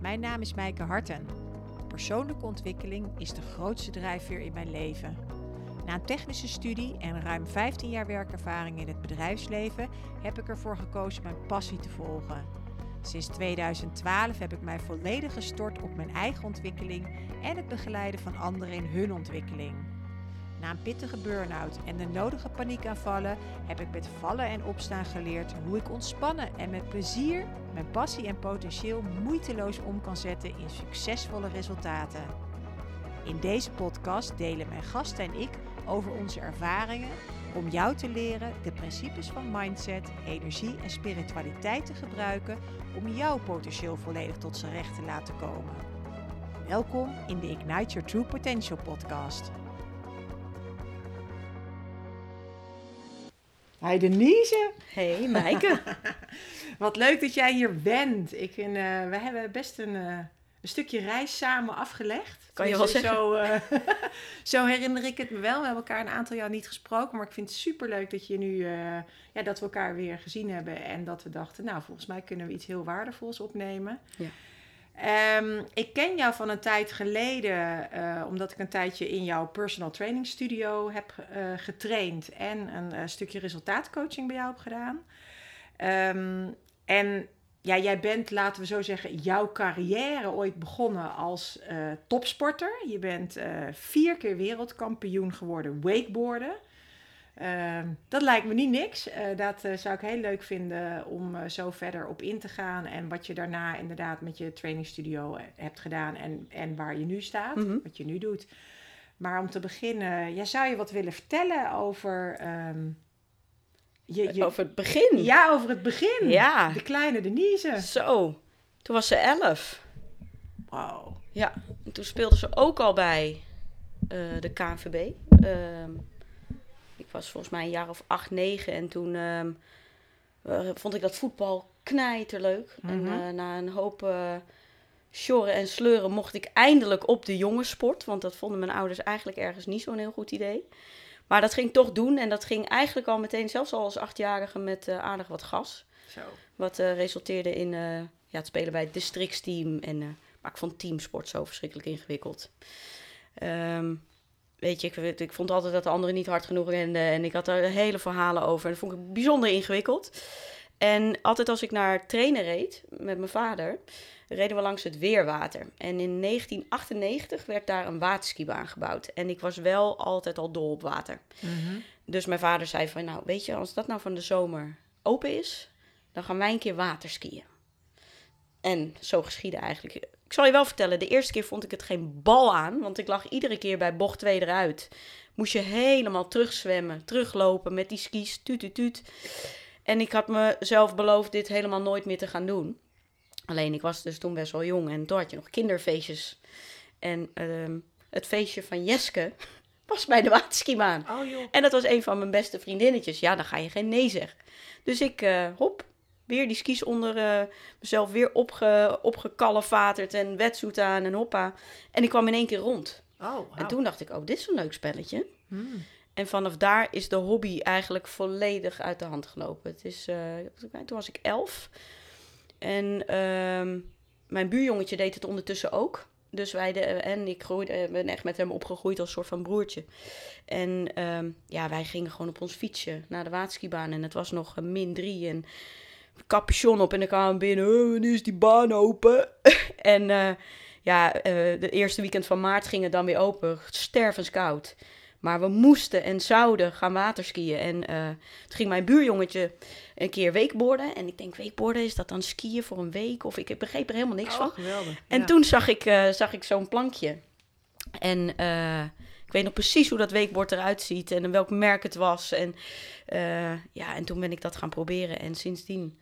Mijn naam is Mijke Harten. Persoonlijke ontwikkeling is de grootste drijfveer in mijn leven. Na een technische studie en ruim 15 jaar werkervaring in het bedrijfsleven heb ik ervoor gekozen mijn passie te volgen. Sinds 2012 heb ik mij volledig gestort op mijn eigen ontwikkeling en het begeleiden van anderen in hun ontwikkeling. Na een pittige burn-out en de nodige paniekaanvallen heb ik met vallen en opstaan geleerd hoe ik ontspannen en met plezier mijn passie en potentieel moeiteloos om kan zetten in succesvolle resultaten. In deze podcast delen mijn gasten en ik over onze ervaringen om jou te leren de principes van mindset, energie en spiritualiteit te gebruiken om jouw potentieel volledig tot zijn recht te laten komen. Welkom in de Ignite Your True Potential podcast. Hi Denise. Hey Maaike. Wat leuk dat jij hier bent. Ik vind, uh, we hebben best een, uh, een stukje reis samen afgelegd. Kan je wel zeggen. Zo, uh, zo, herinner ik het me wel. We hebben elkaar een aantal jaar niet gesproken. Maar ik vind het super leuk dat, je nu, ja, dat we elkaar weer gezien hebben. En dat we dachten, nou volgens mij kunnen we iets heel waardevols opnemen. Ja. Um, ik ken jou van een tijd geleden, uh, omdat ik een tijdje in jouw personal training studio heb uh, getraind en een uh, stukje resultaatcoaching bij jou heb gedaan. Um, en ja, jij bent, laten we zo zeggen, jouw carrière ooit begonnen als topsporter. Je bent vier keer wereldkampioen geworden wakeboarden. Uh, dat lijkt me niet niks. Uh, dat uh, zou ik heel leuk vinden om uh, zo verder op in te gaan. En wat je daarna inderdaad met je trainingsstudio hebt gedaan en, en waar je nu staat, mm -hmm. wat je nu doet. Maar om te beginnen, ja, zou je wat willen vertellen over. Um, je, je... Over het begin? Ja, over het begin. Ja. De kleine Denise. Zo, toen was ze elf. Wow. Ja, en toen speelde ze ook al bij de KNVB. Ehm, ik was volgens mij een jaar of acht, negen. En toen um, uh, vond ik dat voetbal knijterleuk. Mm -hmm. En uh, na een hoop uh, sjorren en sleuren mocht ik eindelijk op de jongenssport. Want dat vonden mijn ouders eigenlijk ergens niet zo'n heel goed idee. Maar dat ging toch doen. En dat ging eigenlijk al meteen, zelfs al als achtjarige, met aardig wat gas. Zo. Wat resulteerde in ja, het spelen bij het districtsteam. En, maar ik vond teamsport zo verschrikkelijk ingewikkeld. Um, weet je, ik, ik, vond altijd dat de anderen niet hard genoeg renden. En ik had er hele verhalen over. En dat vond ik bijzonder ingewikkeld. En altijd als ik naar trainen reed met mijn vader, reden we langs het Weerwater. En in 1998 werd daar een waterskibaan gebouwd. En ik was wel altijd al dol op water. Mm -hmm. Dus mijn vader zei van, nou weet je, als dat nou van de zomer open is, dan gaan wij een keer waterskiën. En zo geschiedde eigenlijk. Ik zal je wel vertellen, de eerste keer vond ik het geen bal aan, want ik lag iedere keer bij bocht 2 eruit. Moest je helemaal terugzwemmen, teruglopen met die skis, tuut, tuut, tuut. En ik had mezelf beloofd dit helemaal nooit meer te gaan doen. Alleen ik was dus toen best wel jong en toen had je nog kinderfeestjes. En uh, het feestje van Jeske was bij de waterskibaan. Oh. En dat was een van mijn beste vriendinnetjes. Ja, dan ga je geen nee zeggen. Dus ik, uh, hop, weer die skis onder uh, mezelf weer opge, opgekalevaterd en wetsuit aan en hoppa. En ik kwam in één keer rond. Oh, wow. En toen dacht ik, oh, dit is een leuk spelletje. Hmm. En vanaf daar is de hobby eigenlijk volledig uit de hand gelopen. Het is, uh, toen was ik elf. En uh, mijn buurjongetje deed het ondertussen ook. Dus wij de, en ik groeide, ben echt met hem opgegroeid als soort van broertje. En uh, ja, wij gingen gewoon op ons fietsje naar de waterskibaan. En het was nog min drie. En capuchon op en dan kwamen we binnen. Oh, wanneer is die baan open? en uh, ja, uh, de eerste weekend van maart ging het dan weer open. Stervenskoud. Maar we moesten en zouden gaan waterskiën. En uh, toen ging mijn buurjongetje een keer weekborden. En ik denk, weekborden, is dat dan skiën voor een week? Of ik begreep er helemaal niks oh, van. Geweldig. En ja. toen zag ik, zag ik zo'n plankje. En ik weet nog precies hoe dat weekbord eruit ziet. En welk merk het was. En, ja, en toen ben ik dat gaan proberen. En sindsdien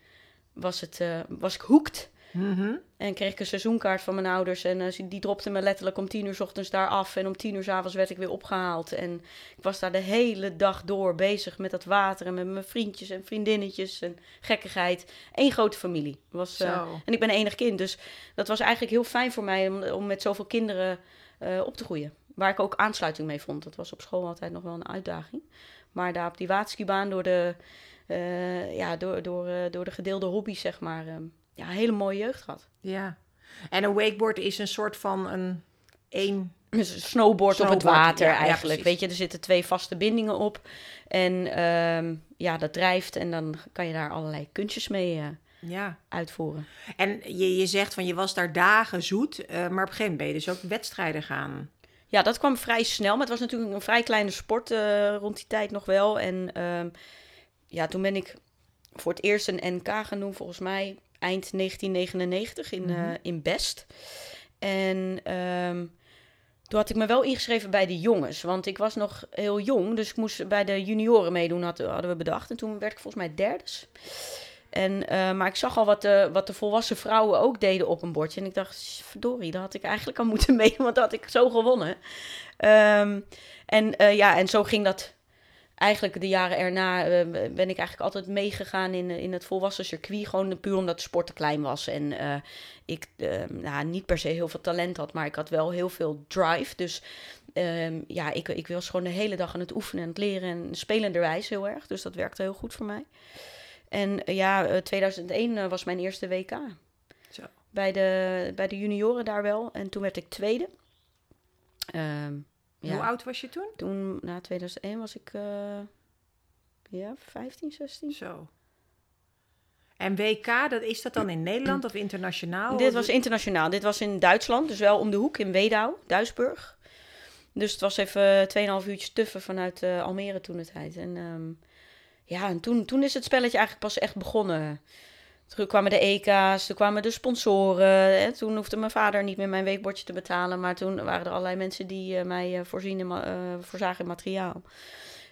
was, het, uh, was ik hoekt. Mm -hmm. En kreeg ik een seizoenkaart van mijn ouders. En uh, die dropte me letterlijk om tien uur s ochtends daar af. En om tien uur s avonds werd ik weer opgehaald. En ik was daar de hele dag door bezig met dat water. En met mijn vriendjes en vriendinnetjes en gekkigheid. Eén grote familie. Was, uh, en ik ben enig kind. Dus dat was eigenlijk heel fijn voor mij om, om met zoveel kinderen op te groeien. Waar ik ook aansluiting mee vond. Dat was op school altijd nog wel een uitdaging. Maar daar op die waterskibaan door de... Uh, ja, door, door, uh, door de gedeelde hobby's, zeg maar, uh, ja, een hele mooie jeugd gehad. Ja, En een wakeboard is een soort van een één... Een snowboard, op het Snowboard, water ja, eigenlijk. Weet je, er zitten twee vaste bindingen op. En ehm, ja, dat drijft en dan kan je daar allerlei kunstjes mee eh, Ja. uitvoeren. En je, je zegt van je was daar dagen zoet, eh, maar op een gegeven moment ben je dus ook wedstrijden gaan. Ja, dat kwam vrij snel. Maar het was natuurlijk een vrij kleine sport eh, rond die tijd nog wel. En ehm, ja, toen ben ik voor het eerst een NK gaan doen, volgens mij eind 1999 in, eh, in Best. En ehm, toen had ik me wel ingeschreven bij de jongens. Want ik was nog heel jong, dus ik moest bij de junioren meedoen, had, hadden we bedacht. En toen werd ik volgens mij derdes. En, eh, maar ik zag al wat de, wat de volwassen vrouwen ook deden op een bordje. En ik dacht, verdorie, daar had ik eigenlijk al moeten meedoen, want dat had ik zo gewonnen. Ehm, en eh, ja, en zo ging dat eigenlijk de jaren erna. eh, ben ik eigenlijk altijd meegegaan in, eh, in het volwassen circuit. Gewoon puur omdat de sport te klein was. En eh, ik eh, nou, niet per se heel veel talent had, maar ik had wel heel veel drive. Dus ehm, ja, ik, ik was gewoon de hele dag aan het oefenen en het leren en spelenderwijs heel erg. Dus dat werkte heel goed voor mij. En ja, eh, 2001 eh, was mijn eerste WK. Zo. Bij de, bij de junioren daar wel. En toen werd ik tweede. Ehm, ja. Hoe oud was je toen? Toen, na 2001 was ik, eh, ja, 15, 16. Zo. En WK, dat, is dat dan in Nederland of internationaal? Dit was internationaal. Dit was in Duitsland, dus wel om de hoek in Wedau, Duisburg. Dus het was even 2,5 uurtjes tuffen vanuit eh, Almere toen de tijd. En ehm, ja, en toen, toen is het spelletje eigenlijk pas echt begonnen. Toen kwamen de EK's, toen kwamen de sponsoren. Hè. Toen hoefde mijn vader niet meer mijn weekbordje te betalen. Maar toen waren er allerlei mensen die eh, mij eh, voorzien in eh, voorzagen in materiaal.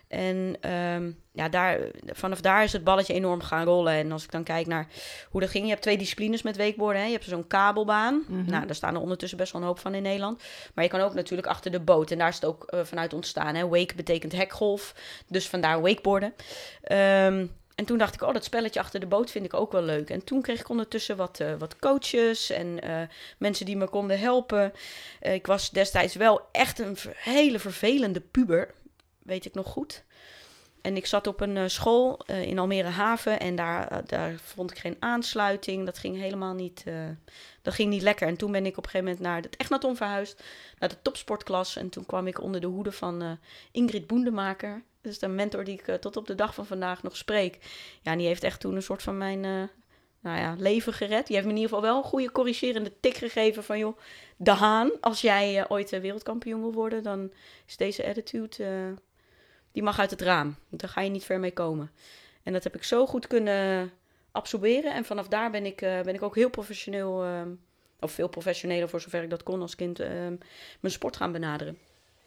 En ehm, ja, daar, vanaf daar is het balletje enorm gaan rollen. En als ik dan kijk naar hoe dat ging. Je hebt twee disciplines met wakeboarden. Hè. Je hebt zo'n kabelbaan. Mhm. Nou, daar staan er ondertussen best wel een hoop van in Nederland. Maar je kan ook natuurlijk achter de boot. En daar is het ook vanuit ontstaan. Hè. Wake betekent hekgolf. Dus vandaar wakeboarden. Ehm, en toen dacht ik, oh, dat spelletje achter de boot vind ik ook wel leuk. En toen kreeg ik ondertussen wat, eh, wat coaches en eh, mensen die me konden helpen. Eh, ik was destijds wel echt een hele vervelende puber, weet ik nog goed. En ik zat op een school in Almere Haven en daar, daar vond ik geen aansluiting. Dat ging helemaal niet, dat ging niet lekker. En toen ben ik op een gegeven moment naar het Echnaton verhuisd, naar de topsportklas. En toen kwam ik onder de hoede van Ingrid Boendemaker. Dat is de mentor die ik eh, tot op de dag van vandaag nog spreek. Ja, die heeft echt toen een soort van mijn eh, nou ja, leven gered. Die heeft me in ieder geval wel een goede corrigerende tik gegeven van... joh, De Haan, als jij eh, ooit wereldkampioen wil worden... dan is deze attitude, die mag uit het raam. Daar ga je niet ver mee komen. En dat heb ik zo goed kunnen absorberen. En vanaf daar ben ik, ben ik ook heel professioneel... of veel professioneler voor zover ik dat kon als kind... mijn sport gaan benaderen.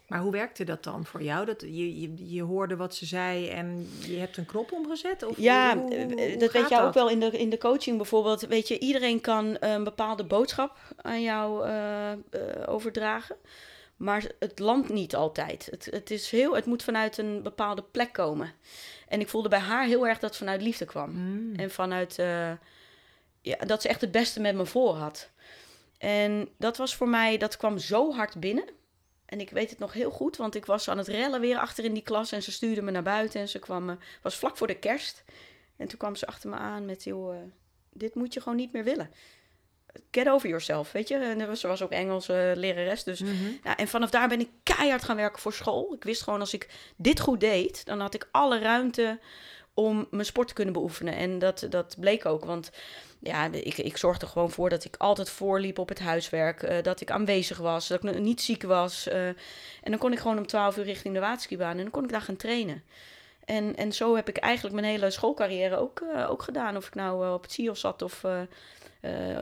Maar hoe werkte dat dan voor jou? Dat, je, je, je hoorde wat ze zei en je hebt een knop omgezet? Of Ja, hoe- hoe- hoe dat weet jij ook wel in de, in de coaching bijvoorbeeld. Weet je, iedereen kan een bepaalde boodschap aan jou eh, eh, overdragen. Maar het landt niet altijd. Het, het, is heel, het moet vanuit een bepaalde plek komen. En ik voelde bij haar heel erg dat het vanuit liefde kwam. Mm. En vanuit eh, ja, dat ze echt het beste met me voor had. En dat was voor mij, dat kwam zo hard binnen. En ik weet het nog heel goed, want ik was aan het rellen weer achter in die klas. En ze stuurde me naar buiten. En ze kwam, was vlak voor de kerst. En toen kwam ze achter me aan met, joh, eh, dit moet je gewoon niet meer willen. Get over yourself, weet je. En ze was ook Engelse lerares, dus Mhm. ja, en vanaf daar ben ik keihard gaan werken voor school. Ik wist gewoon als ik dit goed deed, dan had ik alle ruimte om mijn sport te kunnen beoefenen. En dat, dat bleek ook, want ja, ik, ik zorgde er gewoon voor dat ik altijd voorliep op het huiswerk. eh, dat ik aanwezig was, dat ik niet ziek was. eh, en dan kon ik gewoon om 12 uur richting de waterskibaan en dan kon ik daar gaan trainen. En, en zo heb ik eigenlijk mijn hele schoolcarrière ook, eh, ook gedaan. Of ik nou op het CIOS zat of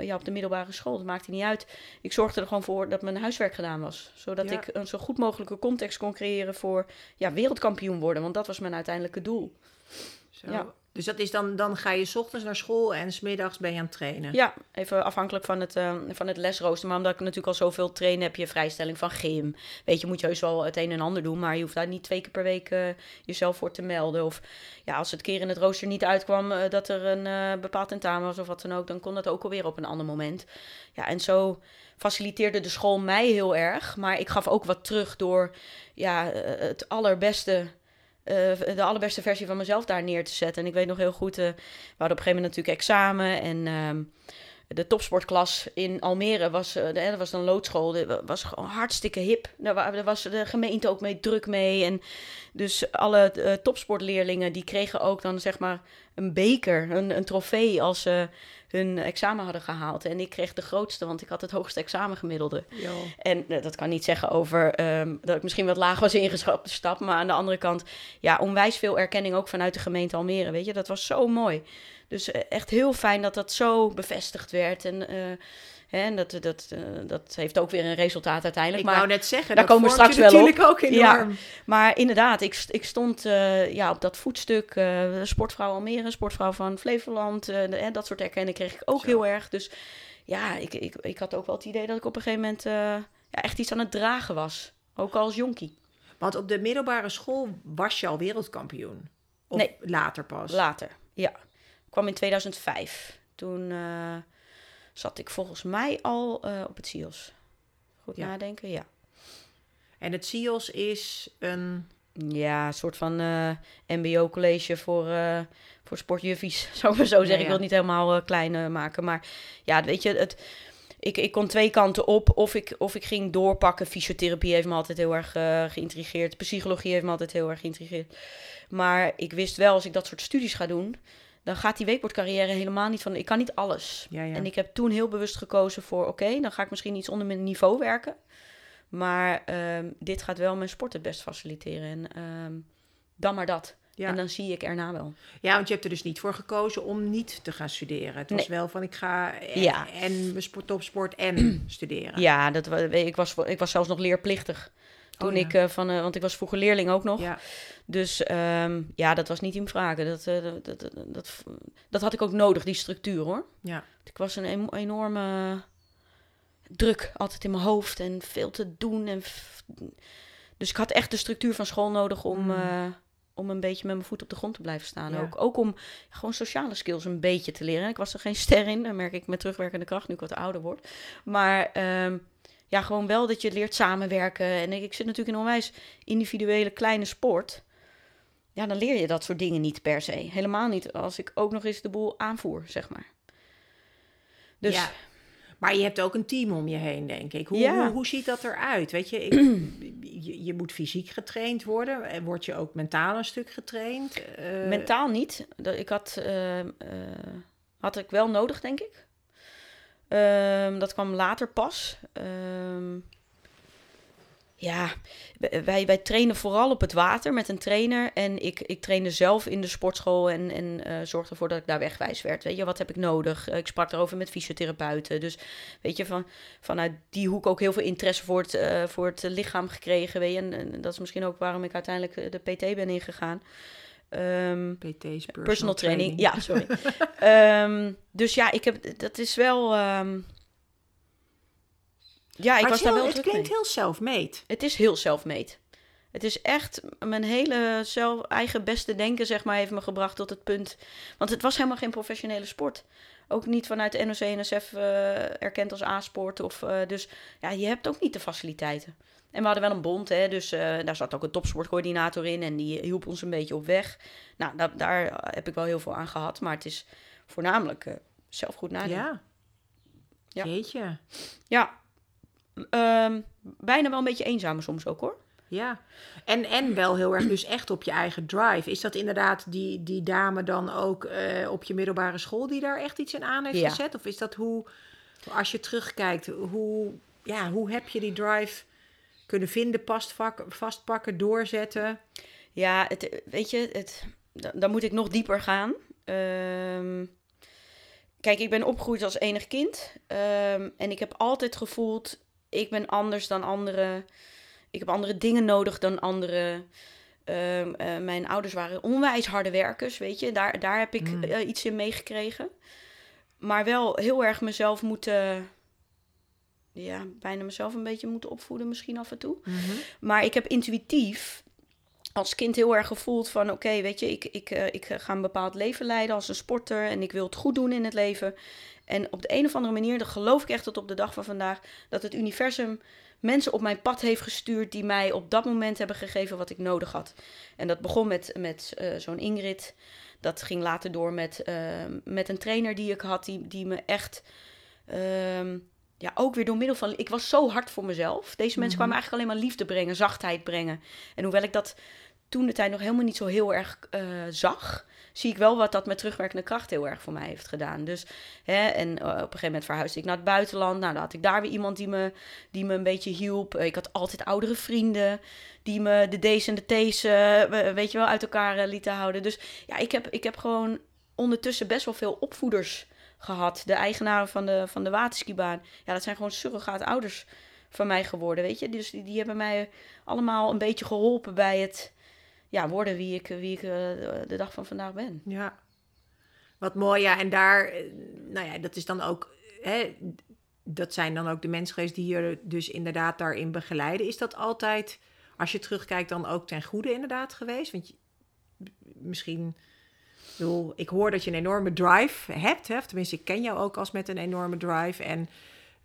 ja, op de middelbare school. Dat maakte niet uit. Ik zorgde er gewoon voor dat mijn huiswerk gedaan was. Zodat Ja. ik een zo goed mogelijke context kon creëren voor ja, wereldkampioen worden. Want dat was mijn uiteindelijke doel. Zo. Ja. Dus dat is dan, dan ga je 's ochtends naar school en smiddags ben je aan het trainen. Ja, even afhankelijk van het, eh, van het lesrooster. Maar omdat ik natuurlijk al zoveel train, heb je vrijstelling van gym. Weet je, moet je heus wel het een en ander doen. Maar je hoeft daar niet twee keer per week eh, jezelf voor te melden. Of ja, als het keer in het rooster niet uitkwam eh, dat er een eh, bepaald tentamen was of wat dan ook. Dan kon dat ook alweer op een ander moment. Ja, en zo faciliteerde de school mij heel erg. Maar ik gaf ook wat terug door ja, het allerbeste... eh, de allerbeste versie van mezelf daar neer te zetten. En ik weet nog heel goed, eh, we hadden op een gegeven moment natuurlijk examen. En ehm, de topsportklas in Almere was, uh, dat was een loodschool, dat was gewoon hartstikke hip. Daar, was de gemeente ook mee druk mee. En dus alle uh, topsportleerlingen die kregen ook dan zeg maar een beker, een, een trofee als ze hun examen hadden gehaald. En ik kreeg de grootste, want ik had het hoogste examengemiddelde. Jo. En uh, dat kan niet zeggen over um, dat ik misschien wat laag was ingestapt. Maar aan de andere kant, ja, onwijs veel erkenning ook vanuit de gemeente Almere. Weet je, dat was zo mooi. Dus uh, echt heel fijn dat dat zo bevestigd werd. En, uh, hè, en dat, dat, uh, dat heeft ook weer een resultaat uiteindelijk. Ik maar wou net zeggen, daar dat komen we straks wel natuurlijk ook enorm. Ja, maar inderdaad, ik, ik stond ja, op dat voetstuk. sportvrouw Almere, sportvrouw van Flevoland. De, dat soort erkenning kreeg ik ook Zo. heel erg. Dus ja, ik, ik, ik had ook wel het idee dat ik op een gegeven moment ja, echt iets aan het dragen was. Ook als jonkie. Want op de middelbare school was je al wereldkampioen? Of Nee. later pas? Later, ja. Kwam in 2005. Toen uh, zat ik volgens mij al uh, op het CIOS. Goed Ja. nadenken, ja. En het CIOS is een... Ja, een soort van uh, mbo-college voor, voor sportjuffies, zou ik maar zo zeggen. Ja, ja. Ik wil het niet helemaal klein maken, maar ja, weet je, het, ik, ik kon twee kanten op. Of ik, of ik ging doorpakken. Fysiotherapie heeft me altijd heel erg uh, geïntrigeerd. Psychologie heeft me altijd heel erg geïntrigeerd. Maar ik wist wel, als ik dat soort studies ga doen, dan gaat die weekbordcarrière helemaal niet van. Ik kan niet alles. Ja, ja. En ik heb toen heel bewust gekozen voor: oké, okay, dan ga ik misschien iets onder mijn niveau werken. Maar um, dit gaat wel mijn sport het best faciliteren. En um, dan maar dat. Ja. En dan zie ik erna wel. Ja, want je hebt er dus niet voor gekozen om niet te gaan studeren. Het was Nee. wel van ik ga en, Ja. en mijn sport, topsport en studeren. Ja, dat, ik, was, ik was zelfs nog leerplichtig. Toen Oh, ja. ik uh, van, uh, want ik was vroeger leerling ook nog. Ja. Dus um, ja, dat was niet in vragen. Dat, uh, dat, dat, dat, dat, had ik ook nodig, die structuur hoor. Ja. Ik was een enorme druk altijd in mijn hoofd en veel te doen. En dus ik had echt de structuur van school nodig om, Mm. uh, om een beetje met mijn voet op de grond te blijven staan. Ja. Ook, ook om gewoon sociale skills een beetje te leren. Ik was er geen ster in, dan merk ik met terugwerkende kracht nu ik wat ouder word. Maar um, ja, gewoon wel dat je leert samenwerken. En ik, zit natuurlijk in een onwijs individuele kleine sport. Ja, dan leer je dat soort dingen niet per se. Helemaal niet als ik ook nog eens de boel aanvoer, zeg maar. Dus Ja. Maar je hebt ook een team om je heen, denk ik. Hoe, Ja. hoe, hoe ziet dat eruit? Weet je, ik, je, je moet fysiek getraind worden. En Word je ook mentaal een stuk getraind? Eh, Mentaal niet. Dat- Ik had, eh, eh, had ik wel nodig, denk ik. Ehm, dat kwam later pas. Ehm, ja, wij, wij trainen vooral op het water met een trainer. En ik, ik trainde zelf in de sportschool en, en eh, zorgde ervoor dat ik daar wegwijs werd. Weet je, wat heb ik nodig? Eh, ik sprak erover met fysiotherapeuten. Dus weet je, van, vanuit die hoek ook heel veel interesse voor het, eh, voor het lichaam gekregen. Weet je? En, dat is misschien ook waarom ik uiteindelijk de PT ben ingegaan. Ehm, PT's, personal, personal training. Ja, sorry. Ehm, dus ja, ik heb, dat is wel. ehm, ja, ik was het, daar wel het klinkt mee. heel self-made. Het is heel self-made. Het is echt mijn hele zelf, eigen beste denken, zeg maar, heeft me gebracht tot het punt. Want het was helemaal geen professionele sport. Ook niet vanuit de NOC-NSF eh erkend als A-sport. Of, eh, dus ja, je hebt ook niet de faciliteiten. En we hadden wel een bond, hè, dus eh, daar zat ook een topsportcoördinator in. En die hielp ons een beetje op weg. Nou, da- daar heb ik wel heel veel aan gehad. Maar het is voornamelijk eh, zelf goed nadenken. Ja. Ja. Jeetje. Ja, ehm, bijna wel een beetje eenzaam soms ook hoor. Ja, en, en wel heel erg dus echt op je eigen drive. Is dat inderdaad die, die dame dan ook eh, op je middelbare school die daar echt iets in aan heeft Ja. gezet? Of is dat hoe, als je terugkijkt, hoe, ja, hoe heb je die drive kunnen vinden, vastpakken, doorzetten? Ja, het, weet je, het, da- dan moet ik nog dieper gaan. Ehm, kijk, ik ben opgegroeid als enig kind. ehm, en ik heb altijd gevoeld, ik ben anders dan anderen. Ik heb andere dingen nodig dan anderen. Ehm, eh, mijn ouders waren onwijs harde werkers, weet je. Daar, daar heb ik Mm. eh, iets in meegekregen. Maar wel heel erg mezelf moeten... Ja, bijna mezelf een beetje moeten opvoeden misschien af en toe. Maar ik heb intuïtief als kind heel erg gevoeld van... oké, weet je, ik, ik, eh, ik ga een bepaald leven leiden als een sporter... en ik wil het goed doen in het leven. En op de een of andere manier, dan geloof ik echt tot op de dag van vandaag... dat het universum mensen op mijn pad heeft gestuurd... die mij op dat moment hebben gegeven wat ik nodig had. En dat begon met, met eh, zo'n Ingrid. Dat ging later door met, eh, met een trainer die ik had... die, die me echt Ehm, ja, ook weer door middel van... Ik was zo hard voor mezelf. Deze mensen Mhm. kwamen eigenlijk alleen maar liefde brengen, zachtheid brengen. En hoewel ik dat toen de tijd nog helemaal niet zo heel erg eh, zag... zie ik wel wat dat met terugwerkende kracht heel erg voor mij heeft gedaan. Dus, hè, en eh, op een gegeven moment verhuisde ik naar het buitenland. Nou, dan had ik daar weer iemand die me, die me een beetje hielp. Eh, ik had altijd oudere vrienden die me de D's en de T's, we- weet je wel, uit elkaar lieten houden. Dus ja, ik heb, ik heb gewoon ondertussen best wel veel opvoeders gehad. De eigenaren van de, van de waterskibaan. Ja, dat zijn gewoon surrogaat ouders van mij geworden, weet je. Dus die, die hebben mij allemaal een beetje geholpen bij het ja, worden wie ik, wie ik eh, de dag van vandaag ben. Ja. Wat mooi, ja. En daar, eh, nou ja, dat is dan ook, hè, dat zijn dan ook de mensen geweest die je dus inderdaad daarin begeleiden. Is dat altijd, als je terugkijkt, dan ook ten goede inderdaad geweest? Want je, misschien, ik bedoel, ik hoor dat je een enorme drive hebt, hè? of tenminste, ik ken jou ook als met een enorme drive. En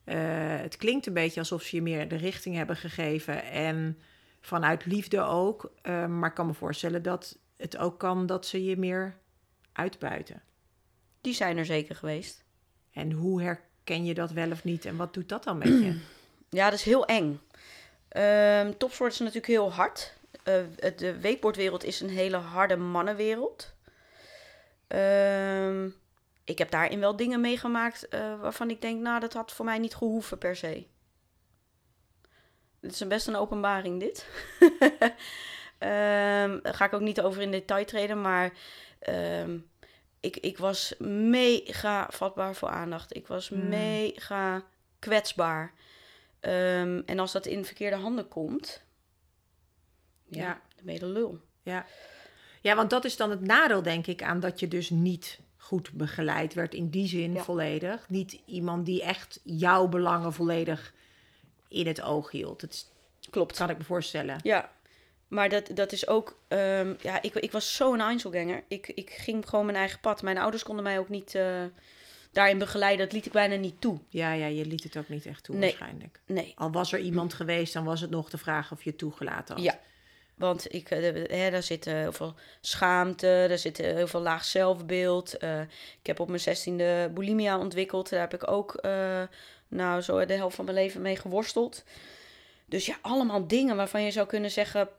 eh, het klinkt een beetje alsof ze je meer de richting hebben gegeven en vanuit liefde ook. Eh, maar ik kan me voorstellen dat het ook kan dat ze je meer uitbuiten. Die zijn er zeker geweest. En hoe herken je dat wel of niet en wat doet dat dan met je? Ja, dat is heel eng. Ehm topsport is natuurlijk heel hard. Eh, de wakeboardwereld is een hele harde mannenwereld. Ehm, ik heb daarin wel dingen meegemaakt eh, waarvan ik denk, nou, dat had voor mij niet gehoeven per se. Dit is een best een openbaring, dit. Ehm, daar ga ik ook niet over in detail treden, maar ehm, ik, ik was mega vatbaar voor aandacht. Ik was Hmm. mega kwetsbaar. En als dat in verkeerde handen komt, ja, Ja. dan ben je de lul. Ja. Ja, want dat is dan het nadeel, denk ik, aan dat je dus niet goed begeleid werd in die zin Ja. volledig. Niet iemand die echt jouw belangen volledig in het oog hield. Dat Klopt. kan ik me voorstellen. Ja, maar dat, dat is ook... ehm, ja, ik, ik was zo'n Einzelganger. Ik, ik ging gewoon mijn eigen pad. Mijn ouders konden mij ook niet eh, daarin begeleiden. Dat liet ik bijna niet toe. Ja, ja, je liet het ook niet echt toe Nee. waarschijnlijk. Nee. Al was er iemand geweest, dan was het nog de vraag of je het toegelaten had. Ja. Want ik, eh, hè, daar zit eh, heel veel schaamte, daar zit eh, heel veel laag zelfbeeld. Ik heb op mijn zestiende bulimia ontwikkeld. Daar heb ik ook nou, zo de helft van mijn leven mee geworsteld. Dus ja, allemaal dingen waarvan je zou kunnen zeggen,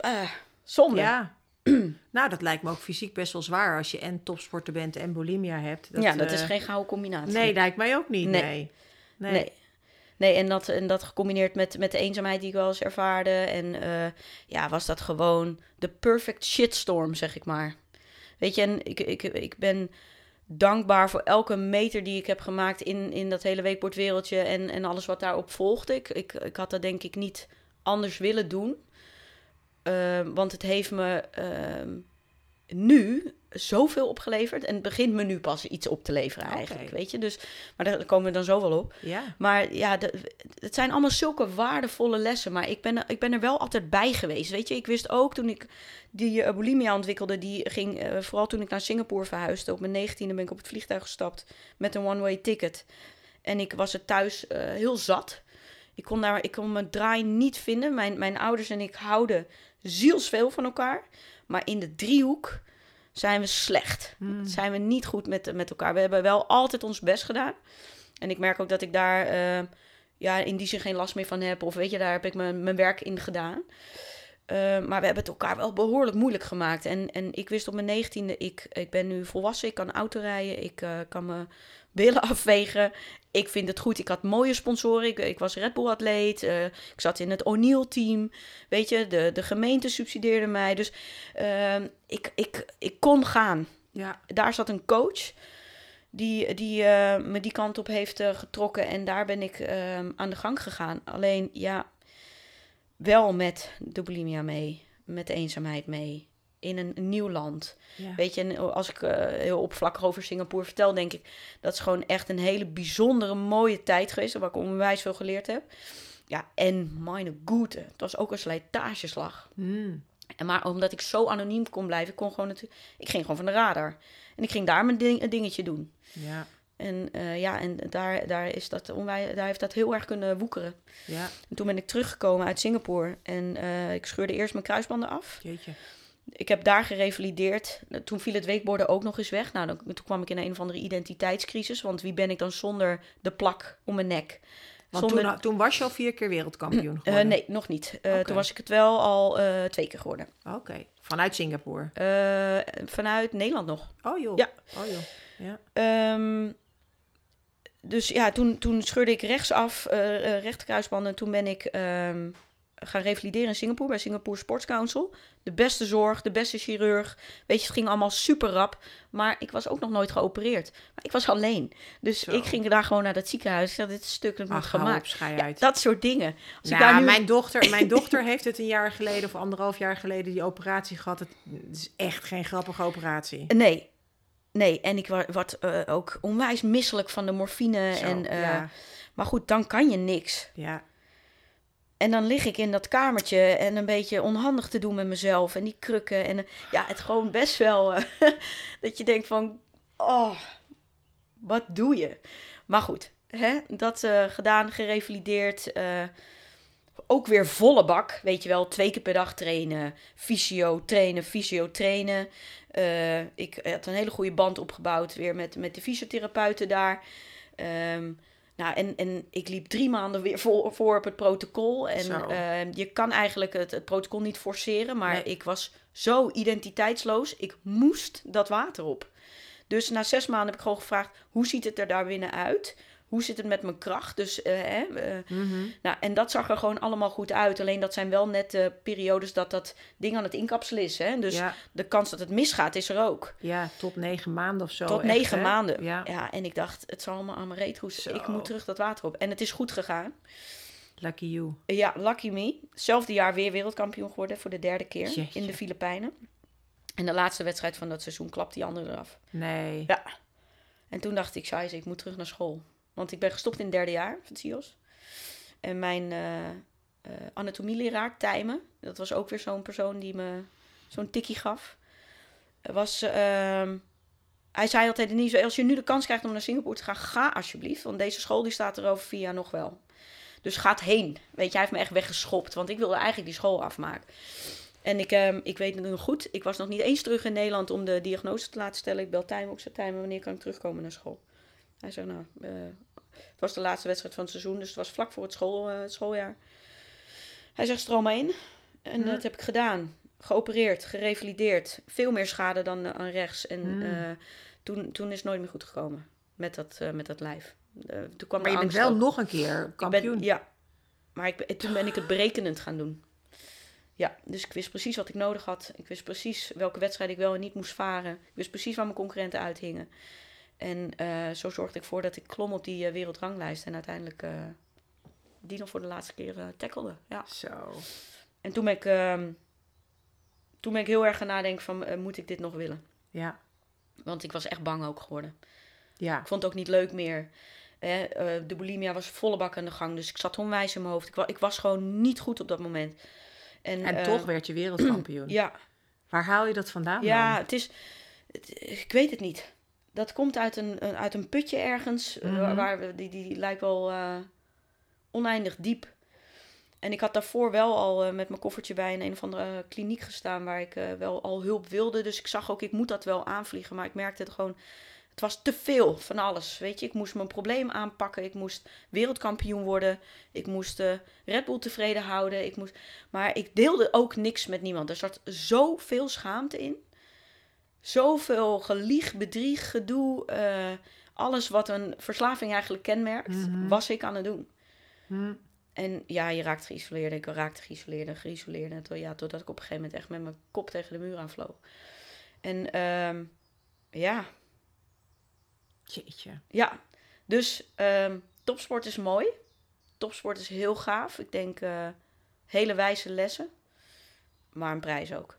eh, zonde. Ja. nou, dat lijkt me ook fysiek best wel zwaar als je en topsporter bent en bulimia hebt. ja, dat is geen gouden combinatie. Nee, lijkt mij ook niet. Nee. Nee. Nee. Nee. Nee, en dat, en dat gecombineerd met, met de eenzaamheid die ik wel eens ervaarde. En eh, ja, was dat gewoon de perfect shitstorm, zeg ik maar. Weet je, en ik, ik, ik ben dankbaar voor elke meter die ik heb gemaakt in, in dat hele weekbordwereldje en, en alles wat daarop volgde. Ik, ik, ik had dat denk ik niet anders willen doen. Ehm, want het heeft me ehm, nu zoveel opgeleverd. En het begint me nu pas iets op te leveren eigenlijk, weet je. Dus, maar daar komen we dan zo wel op. Ja. Maar ja, de- het zijn allemaal zulke waardevolle lessen. Maar ik ben, er- ik ben er wel altijd bij geweest. Weet je, ik wist ook toen ik die eh, bulimia ontwikkelde, die ging, eh, vooral toen ik naar Singapore verhuisde. Op mijn negentiende ben ik op het vliegtuig gestapt met een one-way ticket. En ik was er thuis eh, heel zat. Ik kon, daar, ik kon mijn draai niet vinden. Mijn, mijn ouders en ik houden zielsveel van elkaar. Maar in de driehoek zijn we slecht. Hmm. Zijn we niet goed met, met elkaar. We hebben wel altijd ons best gedaan. En ik merk ook dat ik daar eh, ja, in die zin geen last meer van heb. Of weet je, daar heb ik mijn, mijn werk in gedaan. Eh, maar we hebben het elkaar wel behoorlijk moeilijk gemaakt. En, en ik wist op mijn negentiende, ik, ik ben nu volwassen. Ik kan autorijden. Ik eh, kan mijn billen afvegen. Ik vind het goed. Ik had mooie sponsoren. Ik, ik was Red Bull atleet. Eh, ik zat in het O'Neill team. Weet je, de, de gemeente subsidieerde mij. Dus ehm, ik, ik, ik kon gaan Ja. daar zat een coach die, die eh, me die kant op heeft eh, getrokken. En daar ben ik ehm, aan de gang gegaan. Alleen ja, wel met de bulimia mee, met de eenzaamheid mee. In een, nieuw land. Ja. Weet je, en als ik eh, heel oppervlakkig over Singapore vertel, denk ik dat is gewoon echt een hele bijzondere, mooie tijd geweest. Waar ik onwijs veel geleerd heb. Ja, en mijn goede, het was ook een slijtageslag. Hmm. En maar omdat ik zo anoniem kon blijven, kon gewoon natuurlijk, ik ging gewoon van de radar. En ik ging daar mijn ding, een dingetje doen. Ja. En eh, ja, en daar, daar, is dat onwij, daar heeft dat heel erg kunnen woekeren. Ja. En toen ben ik teruggekomen uit Singapore en eh, ik scheurde eerst mijn kruisbanden af. Jeetje. Ik heb daar gerevalideerd. Toen viel het weekborden ook nog eens weg. Nou, dan, toen kwam ik in een of andere identiteitscrisis. Want wie ben ik dan zonder de plak om mijn nek? Want Zonder- toen, toen was je al vier keer wereldkampioen geworden? nee, nog niet. Eh. Toen was ik het wel al eh, twee keer geworden. Oké, vanuit Singapore. Vanuit Nederland nog. Oh joh. Ja. Oh joh. Ja. Ehm, dus ja, toen, toen scheurde ik rechtsaf, uh, rechterkruisband. En toen ben ik ehm, gaan revalideren in Singapore, bij Singapore Sports Council. De beste zorg, de beste chirurg. Weet je, het ging allemaal super rap. Maar ik was ook nog nooit geopereerd. Maar ik was alleen. Dus Zo. ik ging daar gewoon naar dat ziekenhuis. Ik zei, dit stuk dat moet op, gemaakt. schei Ja, uit. dat soort dingen. Als ik daar nu... mijn, dochter, mijn dochter heeft het een jaar geleden of anderhalf jaar geleden die operatie gehad. Het is echt geen grappige operatie. Nee. Nee, en ik wa- word eh, ook onwijs misselijk van de morfine. Zo, en, eh, ja, Maar goed, dan kan je niks. ja. En dan lig ik in dat kamertje en een beetje onhandig te doen met mezelf. En die krukken. En eh, ja, het gewoon best wel eh, dat je denkt van... Oh, wat doe je? Maar goed, hè, dat eh, gedaan, gerevalideerd. ook weer volle bak, weet je wel. Twee keer per dag trainen. Fysio trainen, fysio trainen. Ik had een hele goede band opgebouwd weer met, met de fysiotherapeuten daar. Ehm, nou, en, en ik liep drie maanden weer voor, voor op het protocol. En Zo. eh, je kan eigenlijk het, het protocol niet forceren. Maar Nee. ik was zo identiteitsloos. Ik moest dat water op. Dus na zes maanden heb ik gewoon gevraagd: hoe ziet het er daar binnen uit? Hoe zit het met mijn kracht? Dus, eh, hè, eh, Mhm. nou, en dat zag er gewoon allemaal goed uit. Alleen dat zijn wel net de periodes dat dat ding aan het inkapselen is. Hè? Dus ja, de kans dat het misgaat is er ook. ja, tot negen maanden of zo. Tot echt, negen hè? maanden. Ja, Ja, en ik dacht, het zal allemaal aan mijn reet hoesten. Ik moet terug dat water op. En het is goed gegaan. lucky you. Ja, lucky me. Hetzelfde jaar weer wereldkampioen geworden voor de derde keer Jeetje. in de Filipijnen. En de laatste wedstrijd van dat seizoen klapt die andere eraf. Nee. Ja. En toen dacht ik, scheisse, ik moet terug naar school. Want ik ben gestopt in het derde jaar van CIOS. En mijn eh eh, anatomieleraar, Tijmen, dat was ook weer zo'n persoon die me zo'n tikkie gaf. Was, ehm, hij zei altijd, Denise, als je nu de kans krijgt om naar Singapore te gaan, ga alsjeblieft. Want deze school die staat er over vier jaar nog wel. Dus gaat heen. Weet je, hij heeft me echt weggeschopt. Want ik wilde eigenlijk die school afmaken. En ik, ehm, ik weet het nog goed. Ik was nog niet eens terug in Nederland om de diagnose te laten stellen. Ik bel Tijmen. Ik zei, Tijmen, wanneer kan ik terugkomen naar school? Hij zei, nou, eh, het was de laatste wedstrijd van het seizoen. Dus het was vlak voor het, school, eh, het schooljaar. Hij zegt, stroom maar in. En dat heb ik gedaan. Geopereerd, gerevalideerd. Veel meer schade dan eh, aan rechts. En eh, toen, toen is het nooit meer goed gekomen met dat, met dat lijf. Toen kwam Maar je bent wel nog een keer ben- kampioen. ja, maar ik, toen ben ik het berekenend gaan doen. Ja, dus ik wist precies wat ik nodig had. Ik wist precies welke wedstrijd ik wel en niet moest varen. Ik wist precies waar mijn concurrenten uithingen. En eh, zo zorgde ik voor dat ik klom op die eh, wereldranglijst. En uiteindelijk eh, die nog voor de laatste keer tackelde. Ja. Zo. En toen ben ik, ehm, toen ben ik heel erg gaan nadenken van, moet ik dit nog willen? Ja. Want ik was echt bang ook geworden. Ja. Ik vond het ook niet leuk meer. Hè, de bulimia was volle bak aan de gang. Dus ik zat onwijs in mijn hoofd. Ik, wa- ik was gewoon niet goed op dat moment. En, En toch werd je wereldkampioen. Ja, Waar haal je dat vandaan ja het is... het- ik weet het niet. Dat komt uit een, een- uit een putje ergens. eh, Mhm. waar we, die, die, die lijkt wel eh, oneindig diep. En ik had daarvoor wel al eh, met mijn koffertje bij een een of andere kliniek gestaan... waar ik wel al hulp wilde. Dus ik zag ook, ik moet dat wel aanvliegen. Maar ik merkte het gewoon... Het was te veel van alles, weet je. Ik moest mijn probleem aanpakken. Ik moest wereldkampioen worden. Ik moest Red Bull tevreden houden. Ik moest... Maar ik deelde ook niks met niemand. Er zat zoveel schaamte in. Zoveel gelieg, bedrieg, gedoe. eh, alles wat een verslaving eigenlijk kenmerkt, Mhm. was ik aan het doen. Hm. En ja, je raakt geïsoleerd. Ik raakte geïsoleerd en geïsoleerd. En tot, ja, totdat ik op een gegeven moment echt met mijn kop tegen de muur aanvloog. En ehm, ja, Jeetje. ja. Dus ehm, topsport is mooi. Topsport is heel gaaf. Ik denk eh, hele wijze lessen. Maar een prijs ook.